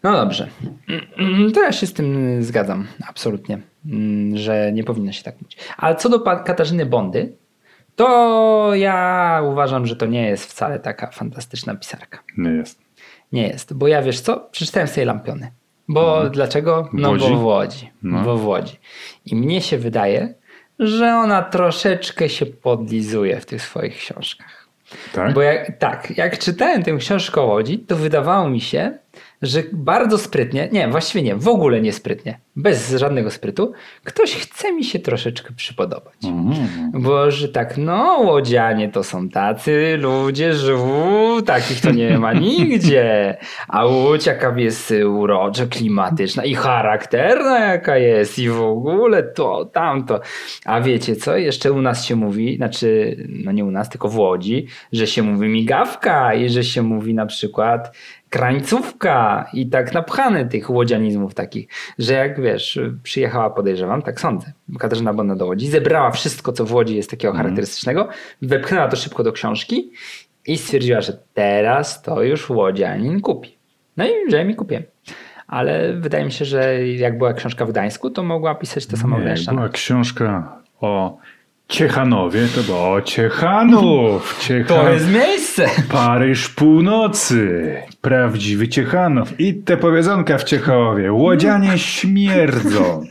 No dobrze. To ja się z tym zgadzam, absolutnie, że nie powinno się tak mówić. Ale co do Katarzyny Bondy, to ja uważam, że to nie jest wcale taka fantastyczna pisarka. Nie jest. Nie jest, bo ja wiesz co? Przeczytałem sobie Lampiony. Bo dlaczego? No Łodzi? bo w Łodzi. No. Bo w Łodzi. I mnie się wydaje, że ona troszeczkę się podlizuje w tych swoich książkach. Tak? Bo jak, tak, jak czytałem tę książkę o Łodzi, to wydawało mi się, że bardzo sprytnie, nie, właściwie nie, w ogóle nie sprytnie, bez żadnego sprytu, ktoś chce mi się troszeczkę przypodobać. Mhm. Bo że tak, no łodzianie to są tacy ludzie, że u, takich to nie ma nigdzie. A Łódź jaka jest urocza, klimatyczna i charakterna jaka jest i w ogóle to, tamto. A wiecie co? Jeszcze u nas się mówi, znaczy, no nie u nas, tylko w Łodzi, że się mówi migawka i że się mówi na przykład krańcówka i tak napchane tych łodzianizmów takich, że jak wiesz, przyjechała, podejrzewam, tak sądzę, Katarzyna Bonda do Łodzi, zebrała wszystko, co w Łodzi jest takiego charakterystycznego, wepchnęła to szybko do książki i stwierdziła, że teraz to już łodzianin kupi. No i że mi kupię. Ale wydaje mi się, że jak była książka w Gdańsku, to mogła pisać to samo Nie, była książka o Ciechanowie, to było o Ciechanów. (laughs) Ciechan... To jest miejsce! Paryż północy. Prawdziwy Ciechanów. I te powiedzonka w Ciechowie. Łodzianie (laughs) śmierdzą.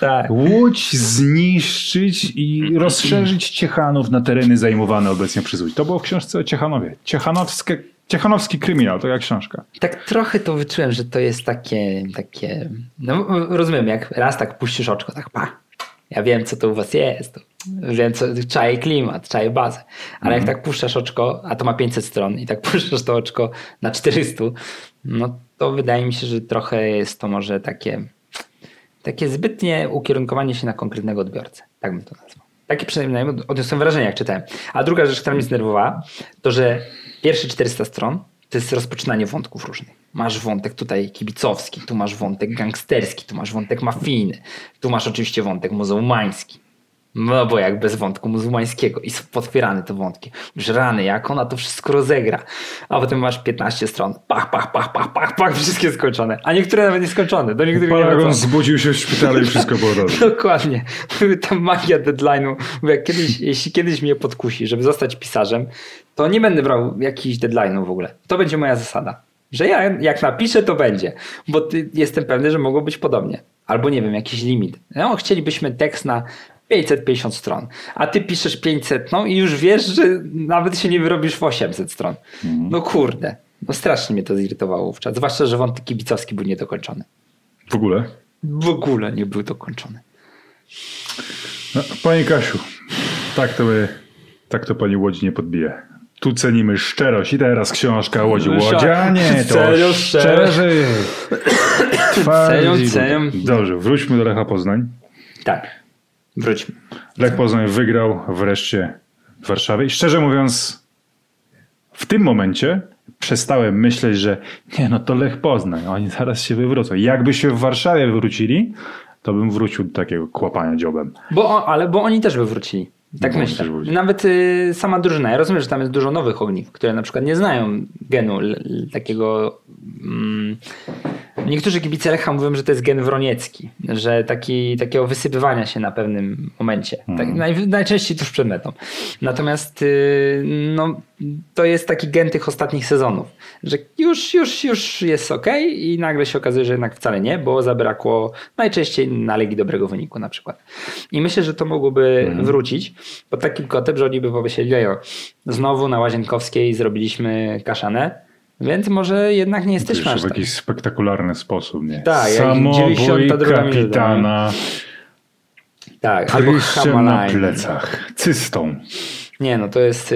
Tak. Łódź zniszczyć i rozszerzyć Ciechanów na tereny zajmowane obecnie przez Łódź. To było w książce o Ciechanowie. Ciechanowskie, Ciechanowski kryminał, to jak książka. Tak trochę to wyczułem, że to jest takie, takie, no rozumiem, jak raz tak puścisz oczko, tak pa, ja wiem co to u was jest, wiem co, czaję klimat, czaję bazę, ale jak tak puszczasz oczko, a to ma 500 stron i tak (laughs) puszczasz to oczko na 400, no to wydaje mi się, że trochę jest to może takie, takie zbytnie ukierunkowanie się na konkretnego odbiorcę, tak bym to nazwał. Takie przynajmniej odniosłem wrażenie, jak czytałem. A druga rzecz, która mnie zdenerwowała, to że pierwsze 400 stron to jest rozpoczynanie wątków różnych. Masz wątek tutaj kibicowski, tu masz wątek gangsterski, tu masz wątek mafijny, tu masz oczywiście wątek muzułmański. No bo jak bez wątku muzułmańskiego i są potwierane te wątki. Już rany, jak ona to wszystko rozegra. A potem masz 15 stron. Pach, pach, pach, pach, pach, pach, wszystkie skończone. A niektóre nawet nie skończone. Do niektórych nie Paragon wracam. zbudził się w szpitalu i wszystko było dobrze. (laughs) Dokładnie. Ta magia deadline'u. Bo jak kiedyś, jeśli kiedyś mnie podkusi, żeby zostać pisarzem, to nie będę brał jakichś deadline'ów w ogóle. To będzie moja zasada. Że ja jak napiszę, to będzie. Bo jestem pewny, że mogło być podobnie. Albo nie wiem, jakiś limit. No, chcielibyśmy tekst na 550 stron, a ty piszesz 500 no i już wiesz, że nawet się nie wyrobisz w 800 stron. No kurde. No strasznie mnie to zirytowało wówczas. Zwłaszcza, że wątek kibicowski był niedokończony. W ogóle. W ogóle nie był dokończony. No, Pani Kasiu, tak to, my, tak to pani Łodzi nie podbije. Tu cenimy szczerość i teraz książka Łodzi. Łodzianie, to serio, szczerzy. Cenią. Dobrze, wróćmy do Lecha Poznań. Tak. Wróćmy. Lech Poznań wygrał wreszcie w Warszawie i szczerze mówiąc w tym momencie przestałem myśleć, że nie no to Lech Poznań, oni zaraz się wywrócą. Jakby się w Warszawie wywrócili, to bym wrócił do takiego kłapania dziobem. Bo, ale bo oni też by wrócili. Tak No, myślę. Nawet y, sama drużyna. Ja rozumiem, że tam jest dużo nowych ogniw, które na przykład nie znają genu l, l, takiego. Mm, niektórzy kibice Lecha mówią, że to jest gen wroniecki, że taki, takiego wysypywania się na pewnym momencie. Tak, naj, najczęściej tuż przed metą. Natomiast y, no, to jest taki gen tych ostatnich sezonów, że już, już, już jest ok i nagle się okazuje, że jednak wcale nie, bo zabrakło najczęściej na Legii dobrego wyniku na przykład. I myślę, że to mogłoby wrócić pod takim kotem, że oni by pomyśleli, "Lejo, znowu na Łazienkowskiej zrobiliśmy kaszanę, więc może jednak nie jesteśmy Jeszcze aż w tak. jakiś spektakularny sposób, nie? Tak, jak Samobój 92 minuta, kapitana, Tak, albo pryszczem na plecach, cystą. Nie, no to jest.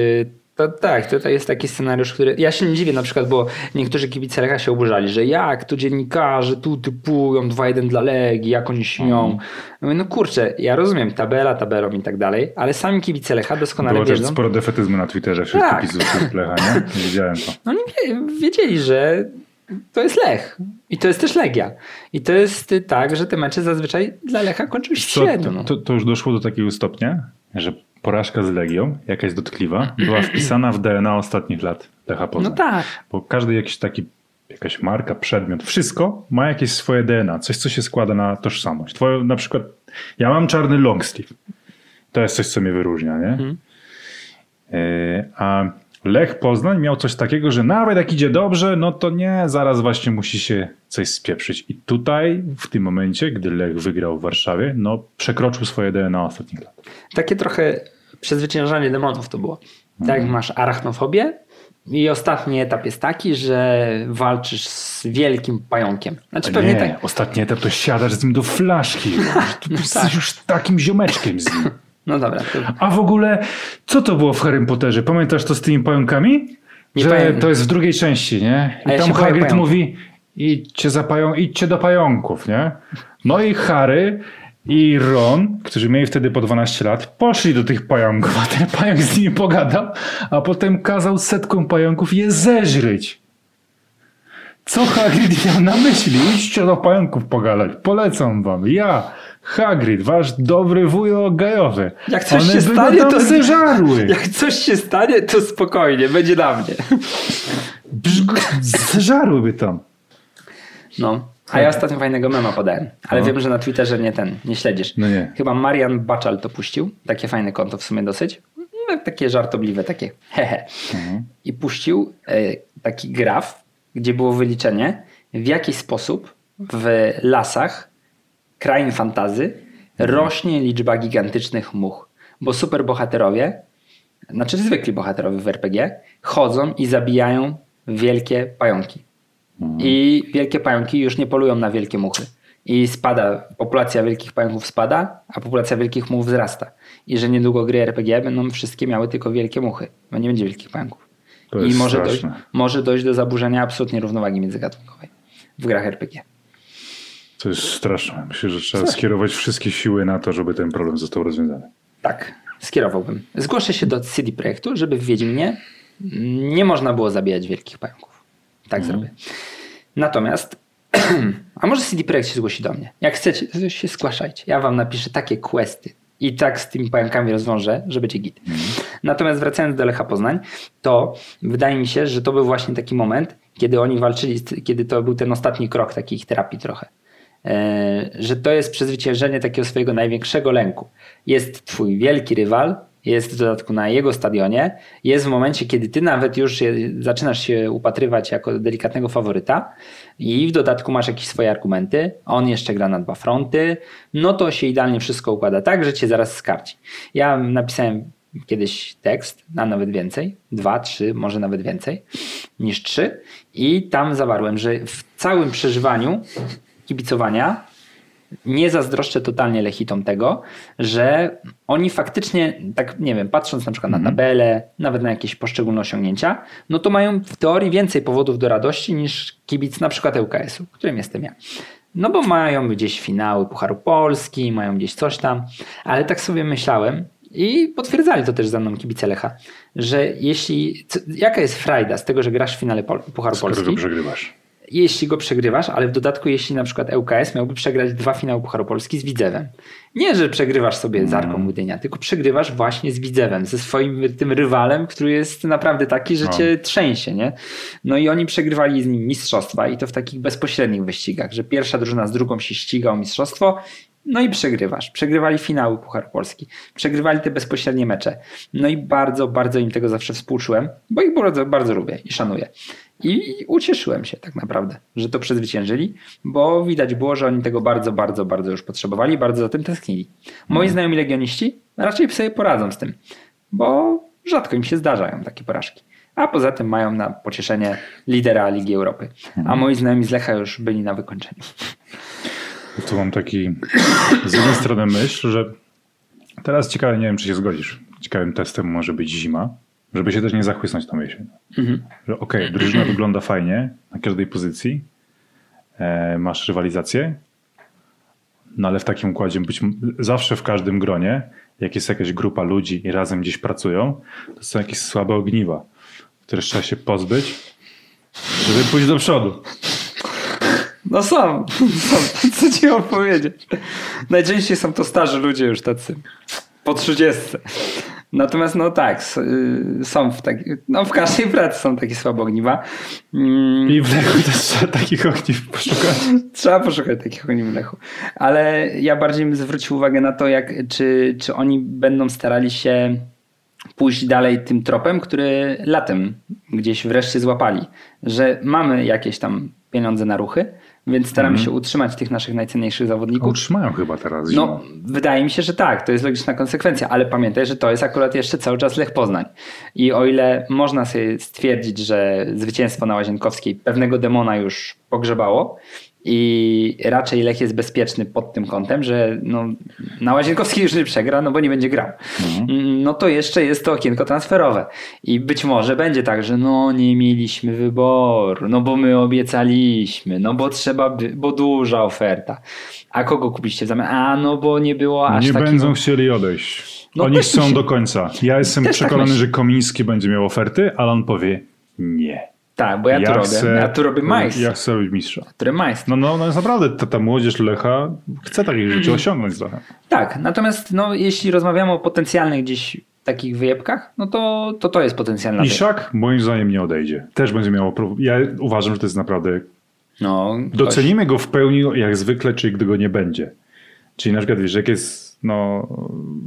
To, tak, to, to jest taki scenariusz, który. Ja się nie dziwię na przykład, bo niektórzy kibice Lecha się oburzali, że jak tu dziennikarze tu typują 2-1 dla Legii, jak oni śmią. No, no kurczę, ja rozumiem, tabela, tabelą i tak dalej, ale sami kibice Lecha doskonale Było wiedzą. sporo defetyzmu na Twitterze wśród Tak. kibiców Lecha, nie? Widziałem to. No oni wie- wiedzieli, że to jest Lech. I to jest też Legia. I to jest tak, że te mecze zazwyczaj dla Lecha kończyły się średnio. No. to, to już doszło do takiego stopnia, że porażka z Legią, jakaś dotkliwa, była wpisana w DNA ostatnich lat Lecha no Poznań. tak. Bo każdy jakiś taki, jakaś marka, przedmiot, wszystko ma jakieś swoje DNA, coś, co się składa na tożsamość. Twoje, na przykład, ja mam czarny long sleeve. To jest coś, co mnie wyróżnia, nie? Mhm. E, A Lech Poznań miał coś takiego, że nawet jak idzie dobrze, no to nie, zaraz właśnie musi się coś spieprzyć. I tutaj, w tym momencie, gdy Lech wygrał w Warszawie, no przekroczył swoje DNA ostatnich lat. Takie trochę przezwyciężanie demonów to było. Tak, jak masz arachnofobię i ostatni etap jest taki, że walczysz z wielkim pająkiem. Znaczy pewnie nie, tak. ostatni etap to siadasz z nim do flaszki. (laughs) Tu jesteś już takim ziomeczkiem z nim. No dobra. To... A w ogóle, co to było w Harry Potterze? Pamiętasz to z tymi pająkami? Nie że pamiętam. to jest w drugiej części, nie? I ja tam Hagrid mówi, idźcie, za pająk, idźcie do pająków, nie? No i Harry i Ron, którzy mieli wtedy po 12 lat, poszli do tych pająków, a ten pająk z nimi pogadał, a potem kazał setkom pająków je zeżryć. Co Hagrid miał na myśli? Idźcie do pająków pogadać. Polecam wam. Ja, Hagrid, wasz dobry wujo gajowy. Jak coś One się stanie, to- zeżarły. (laughs) Jak coś się stanie, to spokojnie, będzie na mnie. Zeżarłyby tam. No. A ja ostatnio fajnego mema podałem, ale wiem, że na Twitterze nie ten, nie śledzisz. No nie. Chyba Marian Baczal to puścił. Takie fajne konto w sumie dosyć. No, takie żartobliwe, takie (laughs) hehe. I puścił e, taki graf, gdzie było wyliczenie, w jaki sposób w lasach krain fantazy rośnie liczba gigantycznych much. Bo superbohaterowie, znaczy zwykli bohaterowie w RPG, chodzą i zabijają wielkie pająki. I wielkie pająki już nie polują na wielkie muchy. I spada, populacja wielkich pająków spada, a populacja wielkich much wzrasta. I że niedługo gry RPG będą wszystkie miały tylko wielkie muchy, bo nie będzie wielkich pająków. To I może dojść, straszne. może dojść do zaburzenia absolutnie równowagi międzygatunkowej w grach RPG. To jest straszne. Myślę, że trzeba skierować wszystkie siły na to, żeby ten problem został rozwiązany. Tak, skierowałbym. Zgłoszę się do CD Projektu, żeby w Wiedźminie nie można było zabijać wielkich pająków. Tak zrobię. Natomiast, (clears throat) a może CD Projekt się zgłosi do mnie. Jak chcecie, się zgłaszajcie. Ja wam napiszę takie questy, i tak z tymi pająkami rozwiąże, że będzie git. Natomiast wracając do Lecha Poznań, to wydaje mi się, że to był właśnie taki moment, kiedy oni walczyli, kiedy to był ten ostatni krok takiej ich terapii trochę. E, że to jest przezwyciężenie takiego swojego największego lęku. Jest twój wielki rywal, jest w dodatku na jego stadionie, jest w momencie, kiedy ty nawet już zaczynasz się upatrywać jako delikatnego faworyta i w dodatku masz jakieś swoje argumenty, on jeszcze gra na dwa fronty, no to się idealnie wszystko układa tak, że cię zaraz skarci. Ja napisałem kiedyś tekst, a nawet więcej, dwa, trzy, może nawet więcej niż trzy. I tam zawarłem, że w całym przeżywaniu kibicowania nie zazdroszczę totalnie Lechitom tego, że oni faktycznie, tak nie wiem, patrząc na przykład na Mhm. tabelę, nawet na jakieś poszczególne osiągnięcia, no to mają w teorii więcej powodów do radości niż kibic na przykład ŁKS-u, którym jestem ja. No bo mają gdzieś finały Pucharu Polski, mają gdzieś coś tam, ale tak sobie myślałem i potwierdzali to też za mną kibice Lecha, że jeśli, co, jaka jest frajda z tego, że grasz w finale Pol Pucharu Skoro Polski? go przegrywasz. Jeśli go przegrywasz, ale w dodatku jeśli na przykład ŁKS miałby przegrać dwa finały Pucharu Polski z Widzewem. Nie, że przegrywasz sobie z Arką Gdynia, tylko przegrywasz właśnie z Widzewem, ze swoim tym rywalem, który jest naprawdę taki, że No. cię trzęsie, nie? No i oni przegrywali z nim mistrzostwa i to w takich bezpośrednich wyścigach, że pierwsza drużyna z drugą się ściga o mistrzostwo no i przegrywasz. Przegrywali finały Puchar Polski. Przegrywali te bezpośrednie mecze. No i bardzo, bardzo im tego zawsze współczułem, bo ich bardzo, bardzo lubię i szanuję. I ucieszyłem się tak naprawdę, że to przezwyciężyli, bo widać było, że oni tego bardzo, bardzo, bardzo już potrzebowali, bardzo za tym tęsknili. Moi znajomi legioniści raczej sobie poradzą z tym, bo rzadko im się zdarzają takie porażki. A poza tym mają na pocieszenie lidera Ligi Europy. A moi znajomi z Lecha już byli na wykończeniu. Tu mam taki z jednej strony myśl, że teraz ciekawe, nie wiem, czy się zgodzisz. Ciekawym testem może być zima, żeby się też nie zachłysnąć tą jesień. Że okej, drużyna (clears throat) wygląda fajnie na każdej pozycji, e, masz rywalizację, no ale w takim układzie być zawsze w każdym gronie, jak jest jakaś grupa ludzi i razem gdzieś pracują, to są jakieś słabe ogniwa, które trzeba się pozbyć, żeby pójść do przodu. No są, (laughs) są. Co ci mam powiedzieć? Najczęściej są to starzy ludzie już tacy po 30. Natomiast no tak, y, są w taki, no w każdej pracy są takie słabe ogniwa. Mm, I w Lechu też trzeba takich ogniw poszukać. (laughs) Trzeba poszukać takich ogniw w Lechu. Ale ja bardziej bym zwrócił uwagę na to, jak, czy, czy oni będą starali się pójść dalej tym tropem, który latem gdzieś wreszcie złapali. Że mamy jakieś tam pieniądze na ruchy, więc staramy się utrzymać tych naszych najcenniejszych zawodników. Utrzymają chyba teraz zimą. No, wydaje mi się, że tak, to jest logiczna konsekwencja, ale pamiętaj, że to jest akurat jeszcze cały czas Lech Poznań. I o ile można sobie stwierdzić, że zwycięstwo na Łazienkowskiej pewnego demona już pogrzebało i raczej Lech jest bezpieczny pod tym kątem, że no, na Łazienkowskiej już nie przegra, no bo nie będzie grał. No to jeszcze jest to okienko transferowe i być może będzie tak, że no nie mieliśmy wyboru, no bo my obiecaliśmy, no bo trzeba, by, bo duża oferta. A kogo kupiliście w zamian? A no bo nie było aż nie takiego... będą chcieli odejść. No Oni chcą się- do końca. Ja jestem Też tak przekonany, myślę. że Komiński będzie miał oferty, ale on powie nie. Tak, bo ja, tu robię. chcę- ja tu robię majs. Ja chcę być mistrza. Który majs. No, no, no jest naprawdę, ta, ta młodzież Lecha chce takich rzeczy osiągnąć trochę. Tak, natomiast no, jeśli rozmawiamy o potencjalnych gdzieś takich wyjebkach, no to to, to jest potencjalna wyjebka. Iszak moim zdaniem nie odejdzie. Też będzie miał... Ja uważam, że to jest naprawdę... No, Docenimy go w pełni jak zwykle, czyli gdy go nie będzie. Czyli na przykład, wiesz, jak jest no,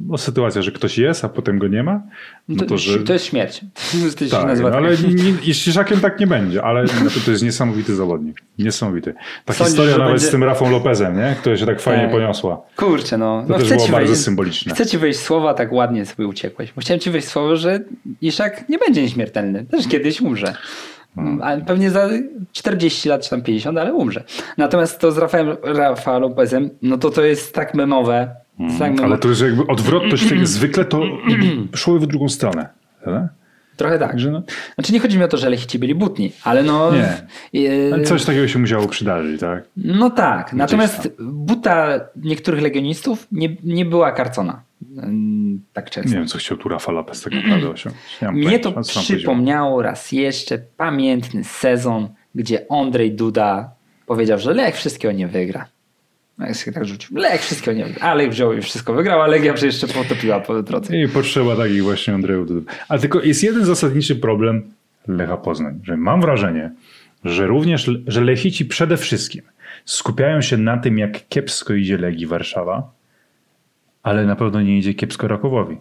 no, sytuacja, że ktoś jest, a potem go nie ma, no to, to, że... to jest śmierć. (laughs) To Tak, nazywa ale tak. nie, nie, z Szyżakiem tak nie będzie, ale no to, jest niesamowity zawodnik. Niesamowity. Ta Sądzisz, historia nawet będzie- z tym Rafą Lopezem, nie? która się tak fajnie Tak. poniosła. Kurczę, no. To no też było ci bardzo wejść, symboliczne. Chcę ci wejść słowa, tak ładnie sobie uciekłeś. Bo chciałem ci wejść słowo, że Iszak nie będzie nieśmiertelny. Też kiedyś umrze. No. Ale pewnie za 40 lat czy tam 50, ale umrze. Natomiast to z Rafaem, Rafa Lopezem, no to to jest tak memowe. Memowe. Ale to jest jakby odwrotność. tak (clears throat) zwykle to szło w drugą stronę. prawda? Trochę tak. Także no, Znaczy nie chodzi mi o to, że Lechici byli butni, ale no... Nie. e, ale coś takiego się musiało przydarzyć, tak? No tak, natomiast buta niektórych legionistów nie, nie była karcona. Ym, Tak często. Nie wiem, co chciał tu Rafa Lopez tak naprawdę osiągnąć. Mnie to tam przypomniało raz jeszcze pamiętny sezon, gdzie Andrzej Duda powiedział, że Lech wszystkiego nie wygra. Jak się tak rzucił. Lech wszystkiego nie wygrał. A Lech wziął i wszystko wygrał, a Legia jeszcze potopiła po drodze. I potrzeba takich właśnie Andrzeju. Ale tylko jest jeden zasadniczy problem Lecha Poznań, że mam wrażenie, że również, że Lechici przede wszystkim skupiają się na tym, jak kiepsko idzie Legii Warszawa, ale na pewno nie idzie kiepsko Rakowowi.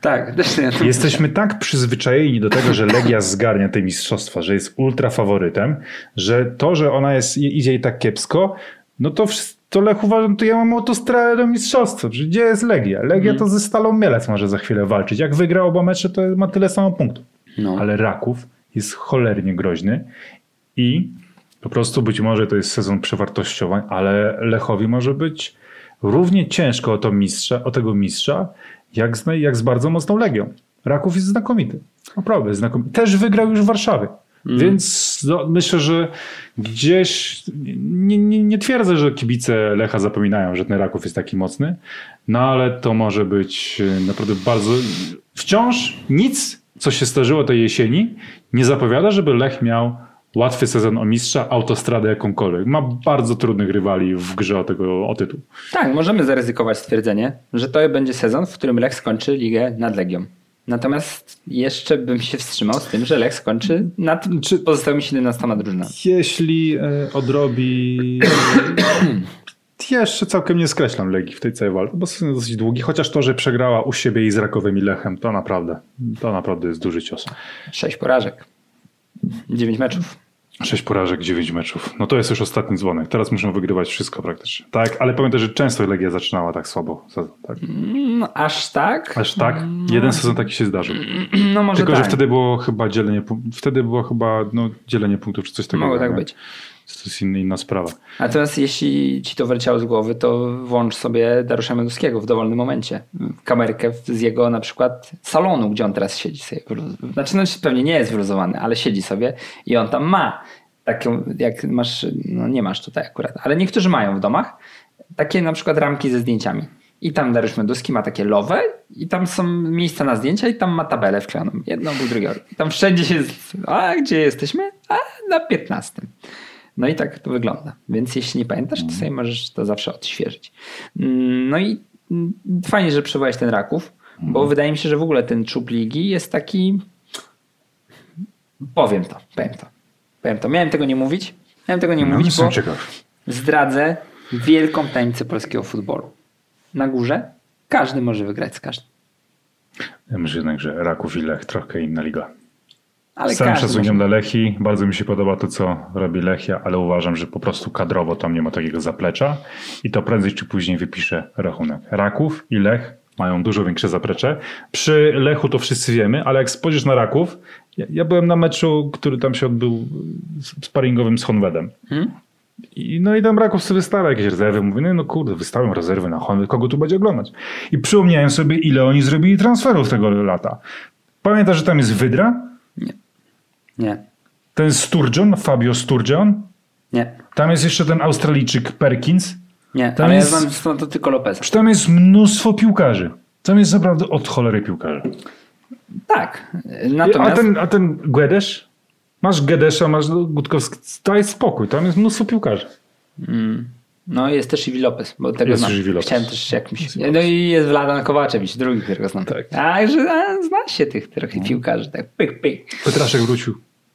Tak. (laughs) Jesteśmy tak przyzwyczajeni do tego, że Legia zgarnia te mistrzostwa, że jest ultra faworytem, że to, że ona jest, idzie i tak kiepsko, no to, to Lech uważam, to ja mam autostradę do mistrzostwa. Gdzie jest Legia? Legia to ze Stalą Mielec może za chwilę walczyć. Jak wygra oba mecze, to ma tyle samo punktów. No. Ale Raków jest cholernie groźny i po prostu być może to jest sezon przewartościowań, ale Lechowi może być równie ciężko o, to mistrza, o tego mistrza, jak z, jak z bardzo mocną Legią. Raków jest znakomity. Naprawdę znakomity. Też wygrał już w Warszawie. Mm. Więc no, myślę, że gdzieś nie, nie, nie, twierdzę, że kibice Lecha zapominają, że ten Raków jest taki mocny, no ale to może być e, naprawdę bardzo. Wciąż nic, co się zdarzyło tej jesieni, nie zapowiada, żeby Lech miał łatwy sezon o mistrza, autostradę jakąkolwiek. Ma bardzo trudnych rywali w grze o, tego, o tytuł. Tak, możemy zaryzykować stwierdzenie, że to będzie sezon, w którym Lech skończy ligę nad Legią. Natomiast jeszcze bym się wstrzymał z tym, że Lech skończy nad Czy pozostałymi 17 drużynami. Jeśli e, odrobi... (clears throat) jeszcze całkiem nie skreślam Legii w tej całej walce, bo jest dosyć długi, chociaż to, że przegrała u siebie i z Rakowem i Lechem, to naprawdę, to naprawdę jest duży cios. Sześć porażek. Dziewięć meczów. Sześć porażek, dziewięć meczów. No to jest już ostatni dzwonek. Teraz muszą wygrywać wszystko praktycznie. Tak, ale pamiętaj, że często Legia zaczynała tak słabo. Tak? No, aż tak? Aż tak? No. Jeden sezon taki się zdarzył. No może Tylko, tak. że wtedy było chyba dzielenie, wtedy było chyba no, dzielenie punktów czy coś takiego. Mogło tak nie? być. To jest inna, sprawa. A teraz jeśli ci to wyleciało z głowy, to włącz sobie Dariusza Mioduskiego w dowolnym momencie. Kamerkę z jego na przykład salonu, gdzie on teraz siedzi sobie. Znaczy no, pewnie nie jest wyluzowany, ale siedzi sobie i on tam ma taką, jak masz, no nie masz tutaj akurat, ale niektórzy mają w domach takie na przykład ramki ze zdjęciami. I tam Dariusz Meduski ma takie lowe i tam są miejsca na zdjęcia i tam ma tabelę wklejoną. Jedną, drugiego. Tam wszędzie się... A gdzie jesteśmy? A na 15. No i tak to wygląda. Więc jeśli nie pamiętasz, to sobie możesz to zawsze odświeżyć. No i fajnie, że przywołałeś ten Raków, bo wydaje mi się, że w ogóle ten czub ligi jest taki... Powiem to, powiem to. Powiem to. Miałem tego nie mówić. Miałem tego nie No, mówić, bo ciekaw. zdradzę wielką tajemnicę polskiego futbolu. Na górze każdy może wygrać z każdym. Ja myślę jednak, że Raków i Lech trochę inna liga. Ale Z całym szacunkiem może... dla Lechi, bardzo mi się podoba to, co robi Lechia, ale uważam, że po prostu kadrowo tam nie ma takiego zaplecza i to prędzej czy później wypisze rachunek. Raków i Lech mają dużo większe zaplecze. Przy Lechu to wszyscy wiemy, ale jak spojrzysz na Raków, ja, ja byłem na meczu, który tam się odbył sparingowym z Honwedem. Hmm? I, no i tam Raków sobie wystawia jakieś rezerwy. Mówię, no, no kurde, wystawiam rezerwy na Honwed, kogo tu będzie oglądać? I przypomniałem sobie, ile oni zrobili transferów tego lata. Pamiętasz, że tam jest Wydra? Nie, Ten Sturgeon, Fabio Sturgeon. nie, Tam jest jeszcze ten Australijczyk Perkins. nie. Tam ale jest- ja znam to tylko Lopeza. Czy tam jest mnóstwo piłkarzy. Tam jest naprawdę od cholery piłkarzy. Tak. A Natomiast ten, a ten Guedes? Masz Guedesza, masz Gutkowski. Daj spokój, tam jest mnóstwo piłkarzy. no jest też Iwi Lopez, bo tego Jest znam. Iwi Lopez. Chciałem też jakimś... No i jest Vladan Kowaczewicz, drugi, którego znam. Tak. A, że a, zna się tych trochę piłkarzy, tak pyk, pyk. Petraszek wrócił.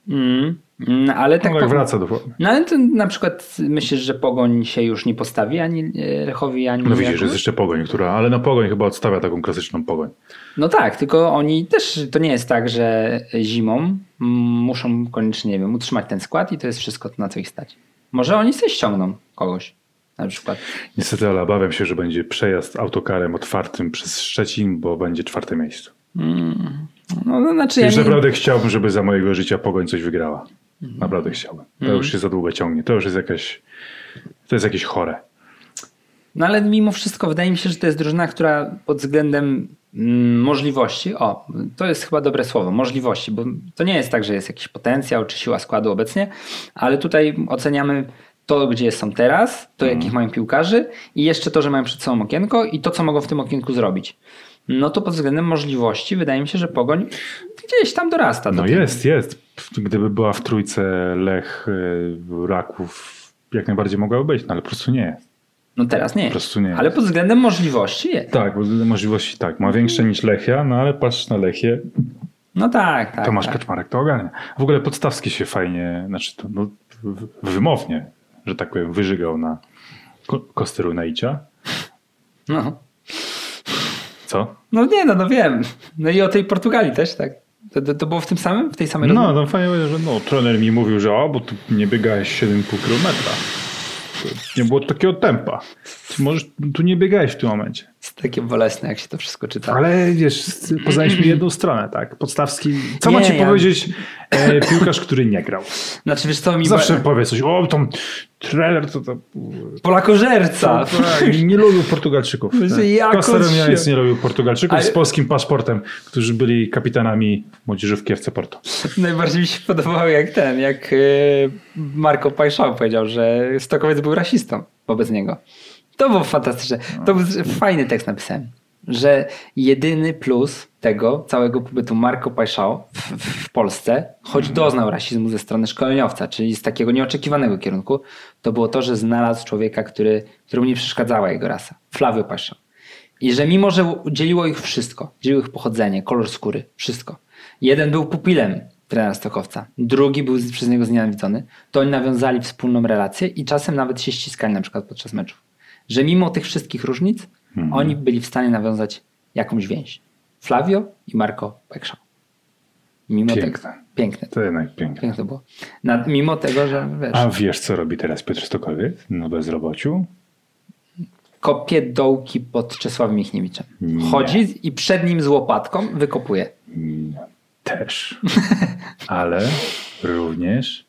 Mm. No, ale tak No wraca do formy. No ale to na przykład myślisz, że Pogoń się już nie postawi ani e, Lechowi, ani No widzisz, że jest jeszcze Pogoń, która, ale na Pogoń chyba odstawia taką klasyczną Pogoń. No tak, tylko oni też, to nie jest tak, że zimą mm, muszą koniecznie, nie wiem, utrzymać ten skład i to jest wszystko na co ich stać. Może oni sobie ściągną kogoś na przykład. Niestety, ale obawiam się, że będzie przejazd autokarem otwartym przez Szczecin, bo będzie czwarte miejsce. No, no znaczy ja Już nie, naprawdę chciałbym, żeby za mojego życia Pogoń coś wygrała. Mhm. Naprawdę chciałbym. To już się za długo ciągnie. To już jest jakaś, to jest jakieś chore. No ale mimo wszystko wydaje mi się, że to jest drużyna, która pod względem mm, możliwości, o, to jest chyba dobre słowo, możliwości, bo to nie jest tak, że jest jakiś potencjał czy siła składu obecnie, ale tutaj oceniamy to, gdzie są teraz, to jakich mają piłkarzy i jeszcze to, że mają przed sobą okienko i to, co mogą w tym okienku zrobić. No to pod względem możliwości wydaje mi się, że Pogoń gdzieś tam dorasta. do No jest, jest. Gdyby była w trójce Lech, y, Raków, jak najbardziej mogłaby być, no ale po prostu nie jest. No teraz nie Po prostu nie. Ale pod względem możliwości jest. Tak, bo możliwości tak. Ma większe niż Lechia, no ale patrz na Lechię, No tak, tak. Tomasz tak. Kaczmarek to ogarnia. W ogóle Podstawski się fajnie, znaczy to no, wymownie, że tak powiem, wyżygał na ko- Kostyru Naicia. No. Co? no nie, no, no wiem. No i o tej Portugalii też, tak. To, to, to było w tym samym, w tej samej No, rozmowie? no fajnie, że no, trener mi mówił, że o, bo tu nie biegałeś 7,5 km. Nie było takiego tempa. Ty możesz, tu nie biegałeś w tym momencie. Jest takie bolesne, jak się to wszystko czyta. Ale wiesz, poznaliśmy jedną stronę, tak? Podstawski. Co ma Nie, ci ja- powiedzieć e, piłkarz, który nie grał? Znaczy, wiesz co mi... Zawsze powie coś, o, tam trener to... to Polakożerca. tak, nie lubił Portugalczyków. Tak. jakoś Koster się- Mianiec nie lubił Portugalczyków Ale- z polskim paszportem, którzy byli kapitanami młodzieżówki FC Porto. Najbardziej mi się podobało jak ten, jak e, Marco Pajszał powiedział, że Stokowiec był rasistą wobec niego. To było fantastyczne. To był fajny tekst napisałem, że jedyny plus tego całego pobytu Marco Pajszał w, w Polsce, choć doznał rasizmu ze strony szkoleniowca, czyli z takiego nieoczekiwanego kierunku, to było to, że znalazł człowieka, który, któremu nie przeszkadzała jego rasa. Flavio Pajszał. I że mimo, że dzieliło ich wszystko, dzieliło ich pochodzenie, kolor skóry, wszystko. Jeden był pupilem trenera Stokowca, drugi był przez niego znienawidzony, to oni nawiązali wspólną relację i czasem nawet się ściskali na przykład podczas meczów. Że mimo tych wszystkich różnic, oni byli w stanie nawiązać jakąś więź. Flavio i Marco Pekszał. Mimo Piękne. tego. Piękne. To jednak piękne. Piękne było. Mimo tego, że wiesz, A wiesz, co robi teraz Piotr Stokowiec na bezrobociu? kopie dołki pod Czesławem Michniewiczem. Nie. Chodzi i przed nim z łopatką wykopuje. Też. (laughs) Ale również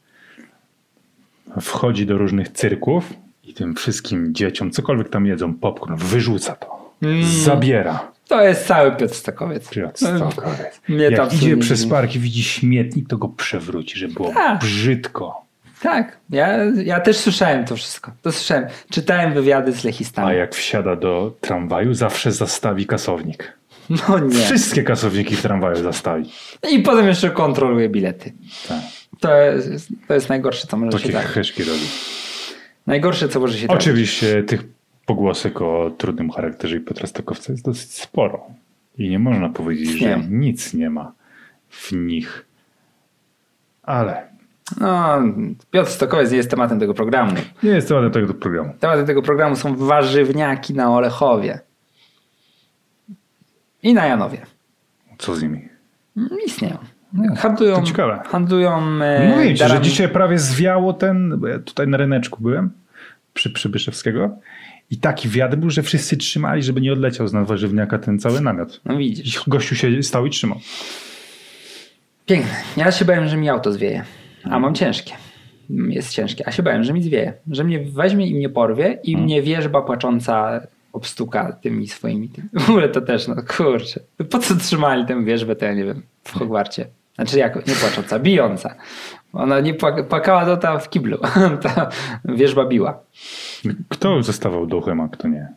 wchodzi do różnych cyrków i tym wszystkim dzieciom, cokolwiek tam jedzą, popcorn, wyrzuca to. Mm. Zabiera. To jest cały Piotr Stokowiec. Piotr Stokowiec. Mnie to Jak idzie nie przez park i widzi śmietnik, to go przewróci, żeby było Tak. brzydko. Tak, ja, ja też słyszałem to wszystko. To słyszałem. Czytałem wywiady z lechistami. A jak wsiada do tramwaju, zawsze zastawi kasownik. No nie. Wszystkie kasowniki w tramwaju zastawi. I potem jeszcze kontroluje bilety. Tak. To jest, to jest najgorsze, co może się Takie zdarzyć. cheszki robi. Najgorsze, co może się zdarzyć. Oczywiście tych pogłosek o trudnym charakterze i Piotra Stokowca jest dosyć sporo. I nie można powiedzieć, że Nie. nic nie ma w nich. Ale No, Piotr Stokowiec nie jest tematem tego programu. nie jest tematem tego programu. Tematem tego programu są warzywniaki na Olechowie. I na Janowie. Co z nimi? Istnieją. Handlują, to ciekawe. handlują e, Mówię ci, że dzisiaj prawie zwiało ten, bo ja tutaj na ryneczku byłem, przy Przybyszewskiego i taki wiatr był, że wszyscy trzymali, żeby nie odleciał z nad warzywniaka ten cały namiot. No I widzisz. gościu się stał i trzymał. Piękne. Ja się bałem, że mi auto zwieje. A mam ciężkie. Jest ciężkie. A się bałem, że mi zwieje. Że mnie weźmie i mnie porwie i mnie wierzba płacząca obstuka tymi swoimi. Tym. W ogóle to też, no kurczę. Po co trzymali tę wierzbę, to ja nie wiem, w Hogwarcie. Znaczy jak, nie płacząca, bijąca. Ona nie płak- płakała to ta w kiblu. (laughs) ta wierzba biła. Kto zostawał duchem, a kto nie?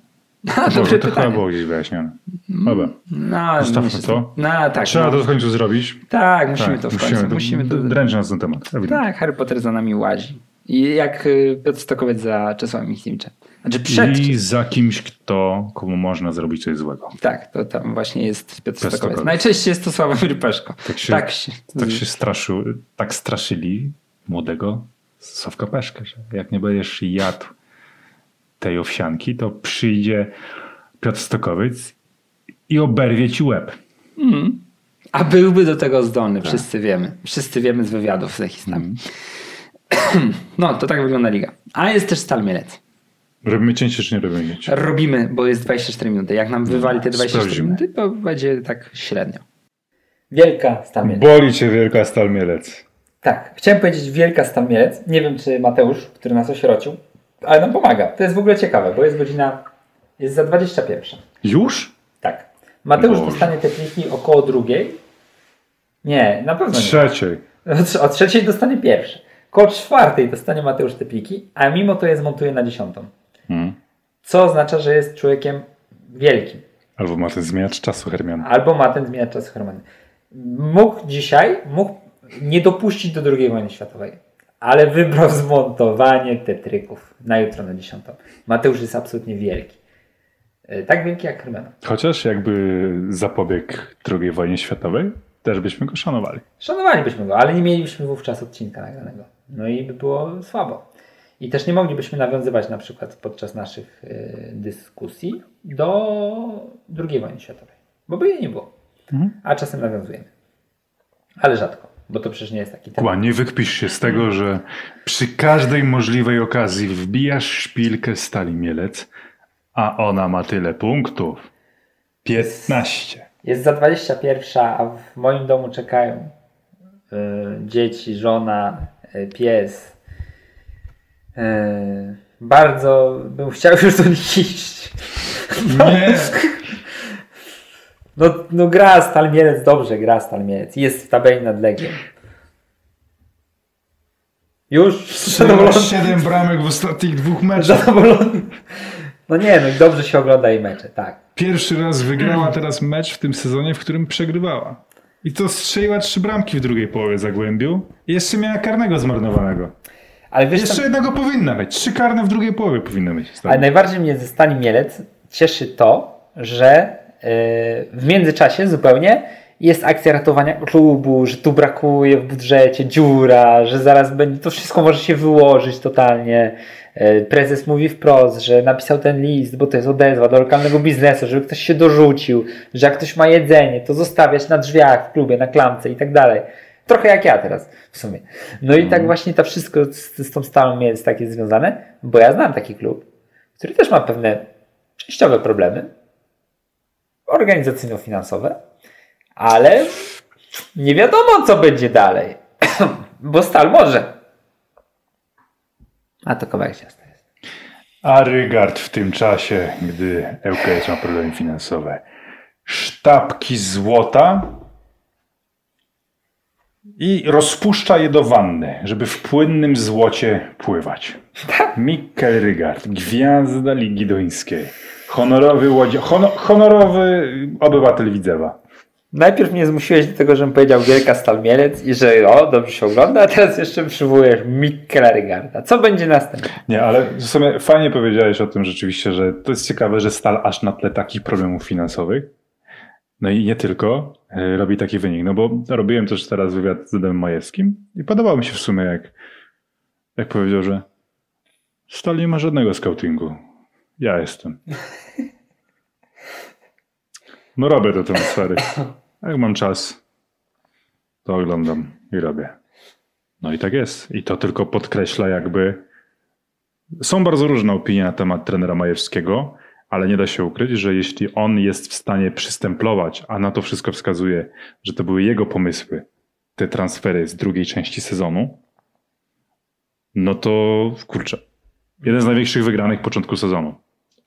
(laughs) A, Boże, to chyba było gdzieś wyjaśnione. Dobra. No, Zostawmy myślę, to. No tak. Trzeba no. to w końcu zrobić. Tak, musimy Tak, to w końcu. Musimy to, Dręczy nas ten temat. ewidentnie. Tak, Harry Potter za nami łazi. I jak y, Piotr Stokowiec za Czesławem Michniewiczem. Znaczy przed. I za kimś, kto, komu można zrobić coś złego. Tak, to tam właśnie jest Piotr Stokowiec. Stokowiec. Najczęściej jest to Sławomir Rypeszko. Tak się, tak się, tak się straszył, tak straszyli młodego Sławka Peszkę, że jak nie będziesz jadł tej owsianki, to przyjdzie Piotr Stokowiec i oberwie ci łeb. Mm. A byłby do tego Tak. zdolny, wszyscy wiemy. Wszyscy wiemy z wywiadów z lechistami. Mhm. (clears throat) No, to tak wygląda liga. A jest też Stal Mielec. Robimy cięcie, czy nie robimy cięcie? Robimy, bo jest 24 minuty. Jak nam wywali te 24 Sprawdzimy. minuty, to będzie tak średnio. Wielka Stal Mielec. Boli cię wielka stal mielec. Tak, chciałem powiedzieć Wielka Stal Mielec. Nie wiem, czy Mateusz, który nas osierocił, ale nam pomaga. To jest w ogóle ciekawe, bo jest godzina, jest za 21. Już? Tak. Mateusz Boże. dostanie te pliki około drugiej. Nie, na pewno nie. Trzeciej. O- (laughs) O trzeciej dostanie pierwszy. Koło czwartej dostanie Mateusz te pliki, a mimo to je zmontuje na dziesiątą. Hmm. Co oznacza, że jest człowiekiem wielkim. Albo ma ten zmieniacz czasu, Hermian. Albo ma ten zmieniacz czasu harmonii. Mógł dzisiaj, mógł nie dopuścić do II wojny światowej. ale wybrał zmontowanie tetryków na jutro na 10. Mateusz jest absolutnie wielki. E, Tak wielki jak Hermena. Chociaż jakby zapobiegł II wojnie światowej, też byśmy go szanowali. Szanowalibyśmy go, ale nie mielibyśmy wówczas odcinka nagranego. No i by było słabo. I też nie moglibyśmy nawiązywać na przykład podczas naszych y, dyskusji do II wojny światowej, bo by jej nie było. A czasem nawiązujemy. Ale rzadko, bo to przecież nie jest taki Kuba, temat. nie wykpisz się z tego, że przy każdej możliwej okazji wbijasz szpilkę stali mielec, a ona ma tyle punktów. 15. Jest za 21, a w moim domu czekają y, dzieci, żona, y, pies. Y, bardzo bym chciał już do nich iść. Nie! No, no gra Stal Mielec, dobrze gra Stal Mielec. Jest w tabeli nad Legiem. Już? Zadowolony? 7 bramek w ostatnich dwóch meczach. Zadowolony? No nie, no dobrze się ogląda i mecze, tak. Pierwszy raz wygrała teraz mecz w tym sezonie, w którym przegrywała. I to strzeliła trzy bramki w drugiej połowie Zagłębiu. I jeszcze miała karnego zmarnowanego. Ale wiesz, Jeszcze co, jednego powinna mieć. Trzy karne w drugiej połowie powinny mieć. ale najbardziej mnie ze Stali Mielec cieszy to, że yy, w międzyczasie zupełnie jest akcja ratowania klubu, że tu brakuje w budżecie, dziura, że zaraz będzie, to wszystko może się wyłożyć totalnie. Yy, Prezes mówi wprost, że napisał ten list, bo to jest odezwa do lokalnego biznesu, żeby ktoś się dorzucił, że jak ktoś ma jedzenie, to zostawiać na drzwiach w klubie, na klamce i tak dalej. Trochę jak ja teraz w sumie. No i tak właśnie to wszystko z, z tą stalą jest takie związane, bo ja znam taki klub, który też ma pewne częściowe problemy organizacyjno-finansowe, ale nie wiadomo, co będzie dalej, (clears throat) bo stal może. A to kawałek ciasta jest. A Rygard w tym czasie, gdy ŁKS ma problemy finansowe, sztabki złota i rozpuszcza je do wanny, żeby w płynnym złocie pływać. Mikkel Rygard, gwiazda Ligi Duńskiej. Honorowy, łodzie, hono, honorowy obywatel Widzewa. Najpierw mnie zmusiłeś do tego, żebym powiedział Wielka Stal Mielec i że o, dobrze się ogląda, a teraz jeszcze przywołujesz Mikkela Rygarda. Co będzie następne? Nie, ale w sumie fajnie powiedziałeś o tym rzeczywiście, że to jest ciekawe, że Stal aż na tle takich problemów finansowych, no i nie tylko, e, robi taki wynik. No bo robiłem też teraz wywiad z Adamem Majewskim i podobało mi się w sumie, jak, jak powiedział, że Stal nie ma żadnego scoutingu. Ja jestem. No robię to atmosfery. A jak mam czas, to oglądam i robię. No i tak jest. I to tylko podkreśla jakby są bardzo różne opinie na temat trenera Majewskiego, ale nie da się ukryć, że jeśli on jest w stanie przystemplować, a na to wszystko wskazuje, że to były jego pomysły, te transfery z drugiej części sezonu, no to kurczę. Jeden z największych wygranych początku sezonu.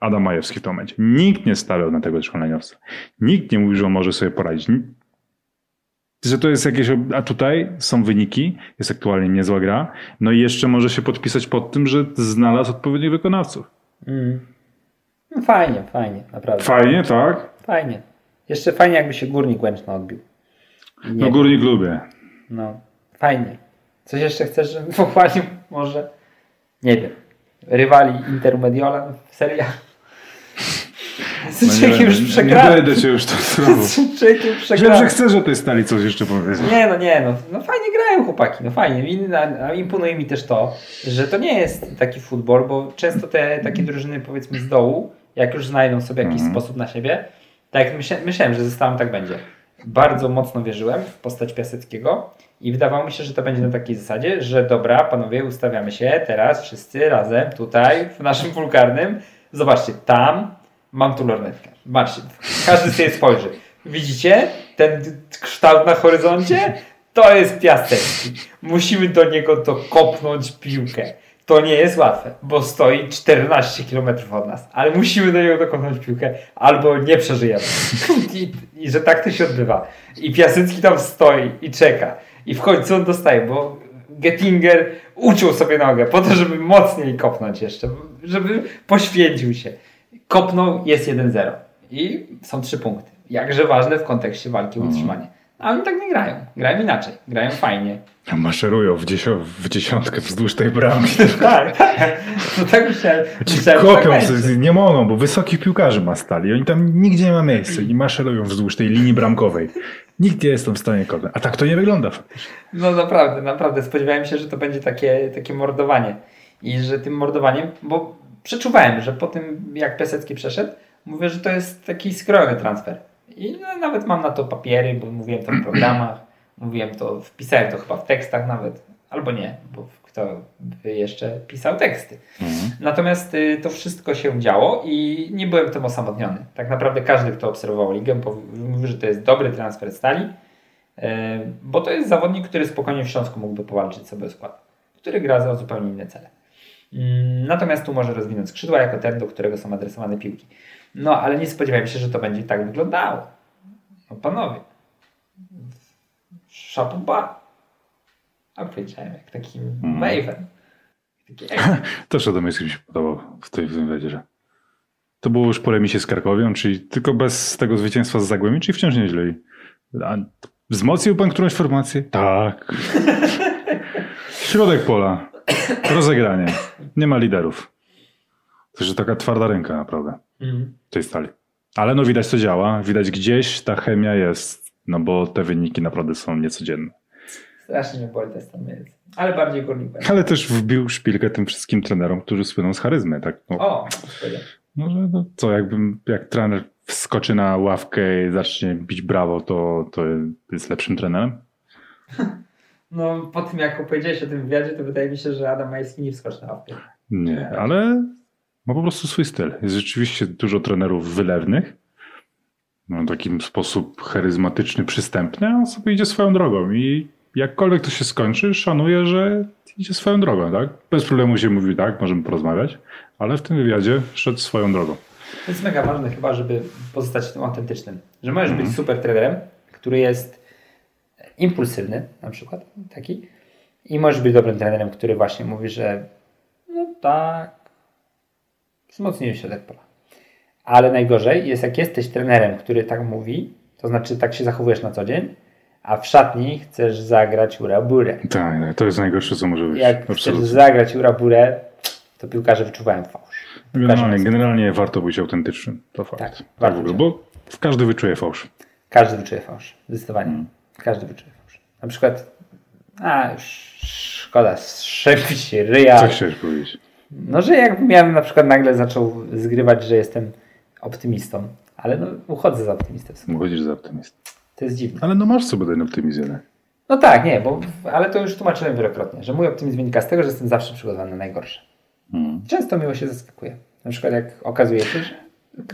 Adam Majewski w tym momencie. Nikt nie stawiał na tego szkoleniowca. Nikt nie mówił, że on może sobie poradzić. Że to jest jakieś. A tutaj są wyniki, jest aktualnie niezła gra. No i jeszcze może się podpisać pod tym, że znalazł odpowiednich wykonawców. No fajnie, fajnie, naprawdę. Fajnie, tak? Fajnie. Jeszcze fajnie, jakby się Górnik Łęczna odbił. Nie, No górnik lubię. no, fajnie. Coś jeszcze chcesz, żebym (laughs) pochwalił? Może? Nie wiem. Rywali Intermediola w seriach? Z No człowiekiem już nie przegrałem. będę cię już to (laughs) znowu. Z człowiekiem Wiem, że przegrałem. chcę, że tej stali coś jeszcze powiedzieć. Nie, no nie, no, no fajnie grają chłopaki, no fajnie. Imponuje mi też to, że to nie jest taki futbol, bo często te takie drużyny powiedzmy z dołu, jak już znajdą sobie jakiś Mhm. sposób na siebie, tak jak myśla, myślałem, że ze Stalem tak będzie. Bardzo mocno wierzyłem w postać Piaseckiego i wydawało mi się, że to będzie na takiej zasadzie, że dobra, panowie, ustawiamy się teraz wszyscy razem tutaj w naszym pulkarnym. Zobaczcie, tam mam tu lornetkę. Patrzcie, każdy sobie spojrzy. Widzicie ten kształt na horyzoncie? To jest Piasecki. Musimy do niego dokopnąć piłkę. To nie jest łatwe, bo stoi 14 km od nas, ale musimy do niego dokopnąć piłkę, albo nie przeżyjemy. (laughs) I, I że tak to się odbywa. I Piasecki tam stoi i czeka. I w końcu on dostaje, bo Gettinger uciął sobie nogę po to, żeby mocniej kopnąć jeszcze, żeby poświęcił się. Kopnął, jest 1-0. I są trzy punkty. Jakże ważne w kontekście walki o utrzymanie. A oni tak nie grają. Grają inaczej. Grają fajnie. Maszerują w, dziesio- w dziesiątkę wzdłuż tej bramki. (laughs) tak, tak. No tak myślałem. Tak kopią, będzie. z- nie mogą, bo wysokich piłkarzy ma stali. Oni tam nigdzie nie ma miejsca i maszerują wzdłuż tej linii bramkowej. Nikt nie jest w stanie kopnąć. A tak to nie wygląda. No naprawdę, naprawdę. Spodziewałem się, że to będzie takie, takie mordowanie. I że tym mordowaniem, bo przeczuwałem, że po tym jak Piasecki przeszedł, mówię, że to jest taki skrojony transfer. I no, nawet mam na to papiery, bo mówiłem to w programach, mówiłem to, wpisałem to chyba w tekstach nawet, albo nie, bo kto by jeszcze pisał teksty. Natomiast y, to wszystko się działo i nie byłem tym osamotniony. Tak naprawdę każdy, kto obserwował ligę, mówił, że to jest dobry transfer stali, y, bo to jest zawodnik, który spokojnie w Śląsku mógłby powalczyć sobie o skład, który gra za zupełnie inne cele. Mm, Natomiast tu może rozwinąć skrzydła jako ten, do którego są adresowane piłki. No, ale nie spodziewałem się, że to będzie tak wyglądało. No panowie, szapuba. A powiedziałem, jak taki Mhm. Maven. Też Radomyski (laughs) mi się podobał w tej wywiadzie, że to było już po remisie z Karkowią, czyli tylko bez tego zwycięstwa z Zagłębiem, czyli wciąż nieźle. A wzmocnił pan którąś formację? Tak. (laughs) Środek pola. Rozegranie. Nie ma liderów. To jest taka twarda ręka naprawdę Mhm. tej stali. Ale no widać co działa, widać gdzieś ta chemia jest, no bo te wyniki naprawdę są niecodzienne. Strasznie boli stan jest. Ale bardziej będzie. Ale też wbił szpilkę tym wszystkim trenerom, którzy słyną z charyzmy, tak? No, O. Może no co, jakbym, jak trener wskoczy na ławkę i zacznie bić brawo, to, to jest lepszym trenerem? (laughs) No, po tym jak opowiedziałeś o tym wywiadzie, to wydaje mi się, że Adam Majski nie wskoczy na łapkę. Nie, ale ma po prostu swój styl. Jest rzeczywiście dużo trenerów wylewnych, no, w takim sposób charyzmatyczny, przystępny, a on sobie idzie swoją drogą i jakkolwiek to się skończy, szanuję, że idzie swoją drogą, tak? Bez problemu się mówi, tak, możemy porozmawiać, ale w tym wywiadzie szedł swoją drogą. To jest mega ważne chyba, żeby pozostać tym autentycznym. Że możesz Mhm. być super trenerem, który jest impulsywny, na przykład taki, i możesz być dobrym trenerem, który właśnie mówi, że no tak, wzmocniłem środek pola. Ale najgorzej jest, jak jesteś trenerem, który tak mówi, to znaczy tak się zachowujesz na co dzień, a w szatni chcesz zagrać ura-burę. Tak, tak, to jest najgorsze, co może być. Jak chcesz Absolutnie. zagrać ura-burę, to piłkarze wyczuwają fałsz. Generalnie, generalnie warto być autentycznym. To fakt. Tak, Tak, warto w ogóle, bo każdy wyczuje fałsz. Każdy wyczuje fałsz. Zdecydowanie. Mm. Każdy wyczuje. Na przykład, a już szkoda, strzępić się ryja. Co chciałeś powiedzieć? No, że jakbym ja na przykład nagle zaczął zgrywać, że jestem optymistą, ale no uchodzę za optymistę. w sumie. Chodzisz za optymistą. To jest dziwne. Ale no masz sobie ten optymizm jednak. No tak, nie, bo, ale to już tłumaczyłem wielokrotnie, że mój optymizm wynika z tego, że jestem zawsze przygotowany na najgorsze. Hmm. Często miło się zaskakuje. Na przykład jak okazuje się, że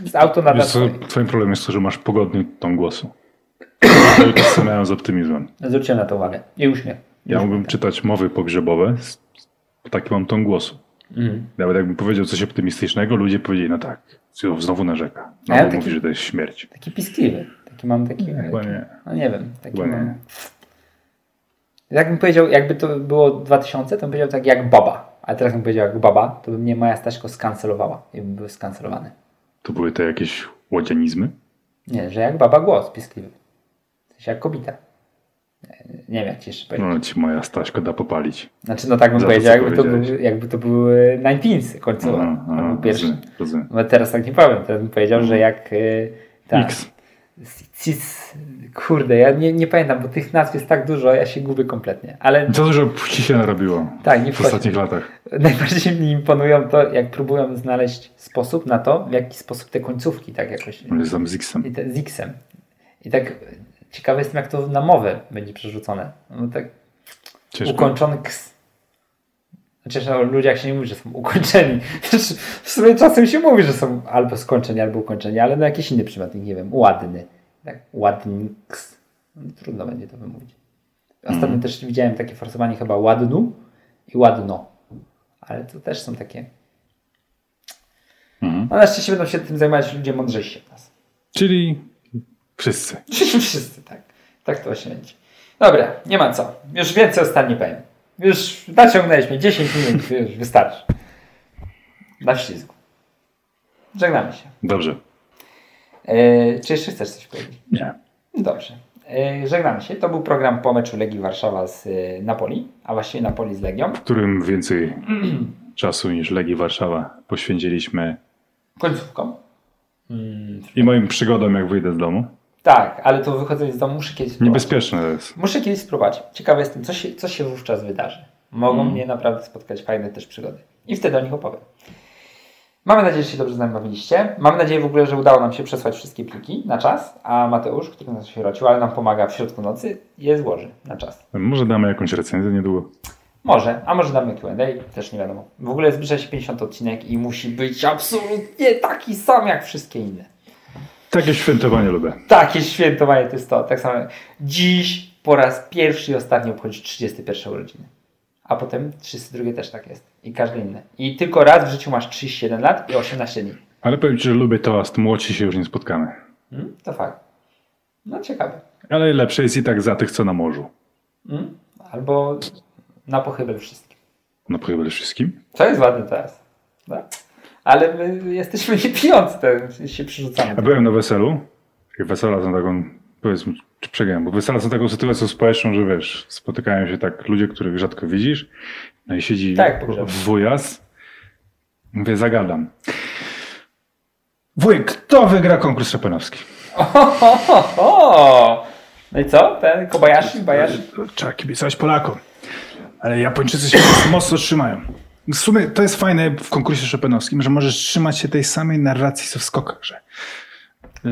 z auto nada Wiesz co, swoje. twoim problemem jest to, że masz pogodny ton głosu. Miałem z optymizmem. Zwróciłem na to uwagę. I uśmiech. Ja mógłbym czytać mowy pogrzebowe, taki mam ton głosu. Mhm. Nawet jakbym powiedział coś optymistycznego, ludzie powiedzieli, no tak, znowu narzeka. A ja taki- mówi, że to jest śmierć. Taki piskliwy. Taki mam taki... Chyba nie. No nie wiem. Taki mam... nie. Jakbym powiedział, jakby to było 2000, to bym powiedział tak jak baba. Ale teraz bym powiedział jak baba, to by mnie Maja Staśko skancelowała. I bym był skancelowany. To były te jakieś łodzianizmy? Nie, że jak baba głos piskliwy. Sensie jak kobita. Nie- wiem jak ci jeszcze powiedzieć. No ci moja Staśko da popalić. Znaczy no tak bym powiedział, jakby to, był, jakby to były Nine Pins aha, Albo pierwszy. rozumiem, rozumiem. No teraz tak nie powiem. Teraz bym powiedział, że jak... y, ta- X. Cis, kurde, ja nie, nie pamiętam, bo tych nazw jest tak dużo, ja się gubię kompletnie. Ale Co dużo płci się narobiło tak, nie w ostatnich latach. Najbardziej mi imponują to, jak próbują znaleźć sposób na to, w jaki sposób te końcówki tak jakoś. Tam z X-em. I te, z X-em. I tak ciekawe jestem, jak to na mowę będzie przerzucone. No tak Ciężko. ukończony ks. Znaczy, że o ludziach się nie mówi, że są ukończeni. (laughs) Znaczy, W sumie czasem się mówi, że są albo skończeni, albo ukończeni, ale na jakiś inny przypadek, nie wiem, ładny. Tak, ładny ks. No, trudno będzie to wymówić. Ostatnio Mhm. też widziałem takie forsowanie chyba ładnu i ładno. Ale to też są takie. Mhm. No na szczęście będą się tym zajmować ludzie mądrzejsi od nas. Czyli wszyscy. (laughs) Wszyscy, tak. Tak to się będzie. Dobra, nie ma co. Już więcej ostatni powiem. Już naciągnęłeś mnie 10 minut, (laughs) już wystarczy. Na ślizgu. Żegnamy się. Dobrze. E, czy jeszcze chcesz coś powiedzieć? Nie. Dobrze. Yy, żegnamy się. To był program po meczu Legii Warszawa z yy, Napoli, a właściwie Napoli z Legią. W którym więcej (clears throat) czasu niż Legii Warszawa poświęciliśmy Końcówką. i moim przygodom, jak wyjdę z domu. Tak, ale to wychodzenie z domu muszę kiedyś spróbować. Niebezpieczne to jest. Muszę kiedyś spróbować. Ciekawy jestem, co się, co się wówczas wydarzy. Mogą Mm. mnie naprawdę spotkać fajne też przygody. I wtedy o nich opowiem. Mamy nadzieję, że się dobrze z nami bawiliście. Mam nadzieję w ogóle, że udało nam się przesłać wszystkie pliki na czas, a Mateusz, który nas się rocił, ale nam pomaga w środku nocy, je złoży na czas. Może damy jakąś recenzję niedługo. Może, a może damy Q&A, też nie wiadomo. W ogóle zbliża się 50 odcinek i musi być absolutnie taki sam jak wszystkie inne. Takie świętowanie lubię. Takie świętowanie to jest to. Tak samo dziś po raz pierwszy i ostatni obchodzi 31 urodziny. A potem 32 też tak jest. I każdy inny. I tylko raz w życiu masz 37 lat i 18 dni. Ale powiem Ci, że lubię toast. Młodsi się już nie spotkamy. Hmm? To fakt. No ciekawe. Ale lepsze jest i tak za tych, co na morzu. Hmm? Albo na pochybel wszystkim. No chyba wszystkim. Co jest ładne teraz. Tak? Ale my jesteśmy niepijący, się przerzucamy. Ja byłem na weselu. Wesela są taką, powiedzmy, czy przegrałem, bo wesela są taką sytuacją społeczną, że wiesz, spotykają się tak ludzie, których rzadko widzisz. No i siedzi Tak, wujas. Mówię, zagadam. Wujek, kto wygra konkurs? O, ho. No i co? Ten Kobayashi? Bayashi? Trzeba kibicować Polakom. Ale Japończycy się mocno trzymają. W sumie to jest fajne w konkursie szopenowskim, że możesz trzymać się tej samej narracji co w skokach, że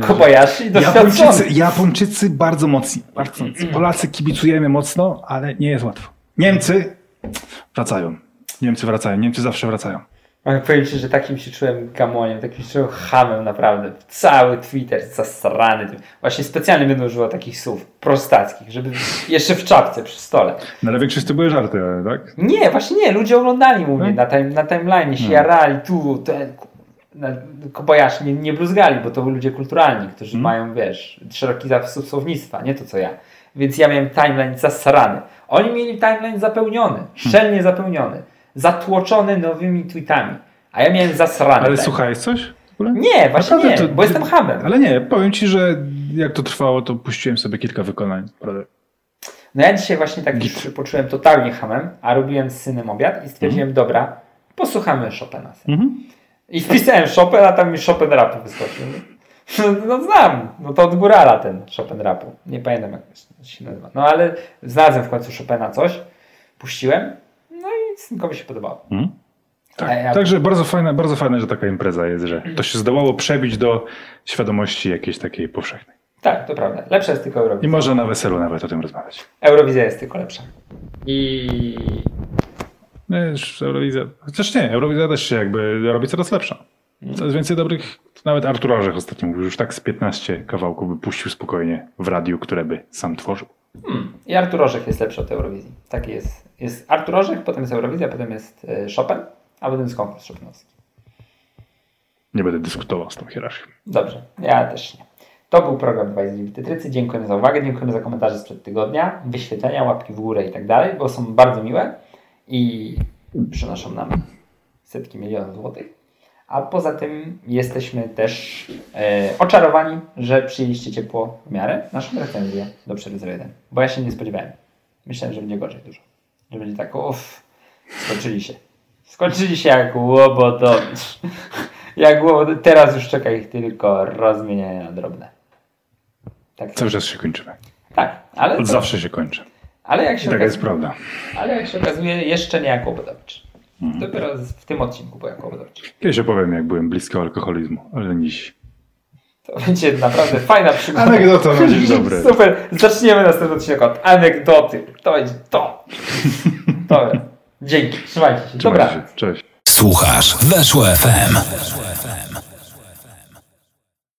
Kobayashi doświadczony. Japończycy, Japończycy bardzo mocni, bardzo mocni. Polacy kibicujemy mocno, ale nie jest łatwo. Niemcy wracają. Niemcy wracają. Niemcy zawsze wracają. Powiem Ci, że takim się czułem gamoniem, takim się czułem hamem naprawdę. Cały Twitter zasrany tym. Właśnie specjalnie będę używał takich słów prostackich, żeby jeszcze w czapce przy stole. No ale większość to były żarty, tak? Nie, właśnie nie. Ludzie oglądali u mnie Hmm? na, time, na timeline, się jarali tu, ten, na, Kobayashi nie, nie bluzgali, bo to były ludzie kulturalni, którzy mają, wiesz, szeroki zasób słownictwa, nie to co ja. Więc ja miałem timeline zasrany. Oni mieli timeline zapełniony, szczelnie zapełniony, zatłoczony nowymi tweetami. A ja miałem zasrany. Ale słuchałeś coś? Nie, właśnie Naprawdę nie, to- bo jestem hamem. Ale nie, powiem ci, że jak to trwało, to puściłem sobie kilka wykonań. Prawda? No ja dzisiaj właśnie tak się poczułem totalnie hamem, a robiłem z synem obiad i stwierdziłem, dobra, posłuchamy Chopina. Mhm. I wpisałem Chopin, a tam mi Chopin rapu wyskoczył. (laughs) No, znam, no to od górala ten Chopin rapu. Nie pamiętam jak się nazywa. No ale znalazłem w końcu Chopina coś, puściłem, synkowi się podobało. Mhm. A ja- Tak. Także bardzo fajne, bardzo fajne, że taka impreza jest, że to się zdołało przebić do świadomości jakiejś takiej powszechnej. Tak, to prawda. Lepsza jest tylko I Eurowizja. może na weselu nawet o tym rozmawiać. Eurowizja jest tylko lepsza. I No już Eurowizja, chociaż nie, Eurowizja też się jakby robi coraz lepsza. Coraz więcej dobrych, nawet Artur Orzech ostatnio mówił, już tak z 15 kawałków by puścił spokojnie w radiu, które by sam tworzył. Hmm. I Artur Orzech jest lepszy od Eurowizji. Taki jest. Jest Artur Orzech, potem jest Eurowizja, potem jest e, Chopin, a potem jest konkurs Chopinowski. Nie będę dyskutował z tą hierarchią. Dobrze, ja też nie. To był program 2 z Trycy. Dziękujemy za uwagę, dziękujemy za komentarze sprzed tygodnia, wyświetlenia, łapki w górę i tak dalej, bo są bardzo miłe i przynoszą nam setki milionów złotych. A poza tym jesteśmy też e, oczarowani, że przyjęliście ciepło w miarę naszą recenzję do Przery 01. Bo ja się nie spodziewałem. Myślałem, że będzie gorzej dużo. Że będzie tak, uff, skończyli się. Skończyli się jak łobotowicz. (laughs) Jak łobot... Teraz już czeka ich tylko rozmienianie na drobne. Tak, Cały czas się kończymy. tak ale, Od to, zawsze się kończy. ale, jak się Taka jest okazuje, prawda. ale jak się okazuje, jeszcze nie jak łobotowicz. Dopiero w tym odcinku jak łobotowicz. Kiedyś opowiem, jak byłem blisko alkoholizmu, ale dziś. To będzie naprawdę fajna przygoda. Anegdota na dzień dobry. (laughs) Super. Zaczniemy następny odcinek od anegdoty. To będzie to. (laughs) Dobra. Dzięki. Trzymajcie się. Trzymajcie Dobra. się. Cześć. Słuchasz Weszło FM.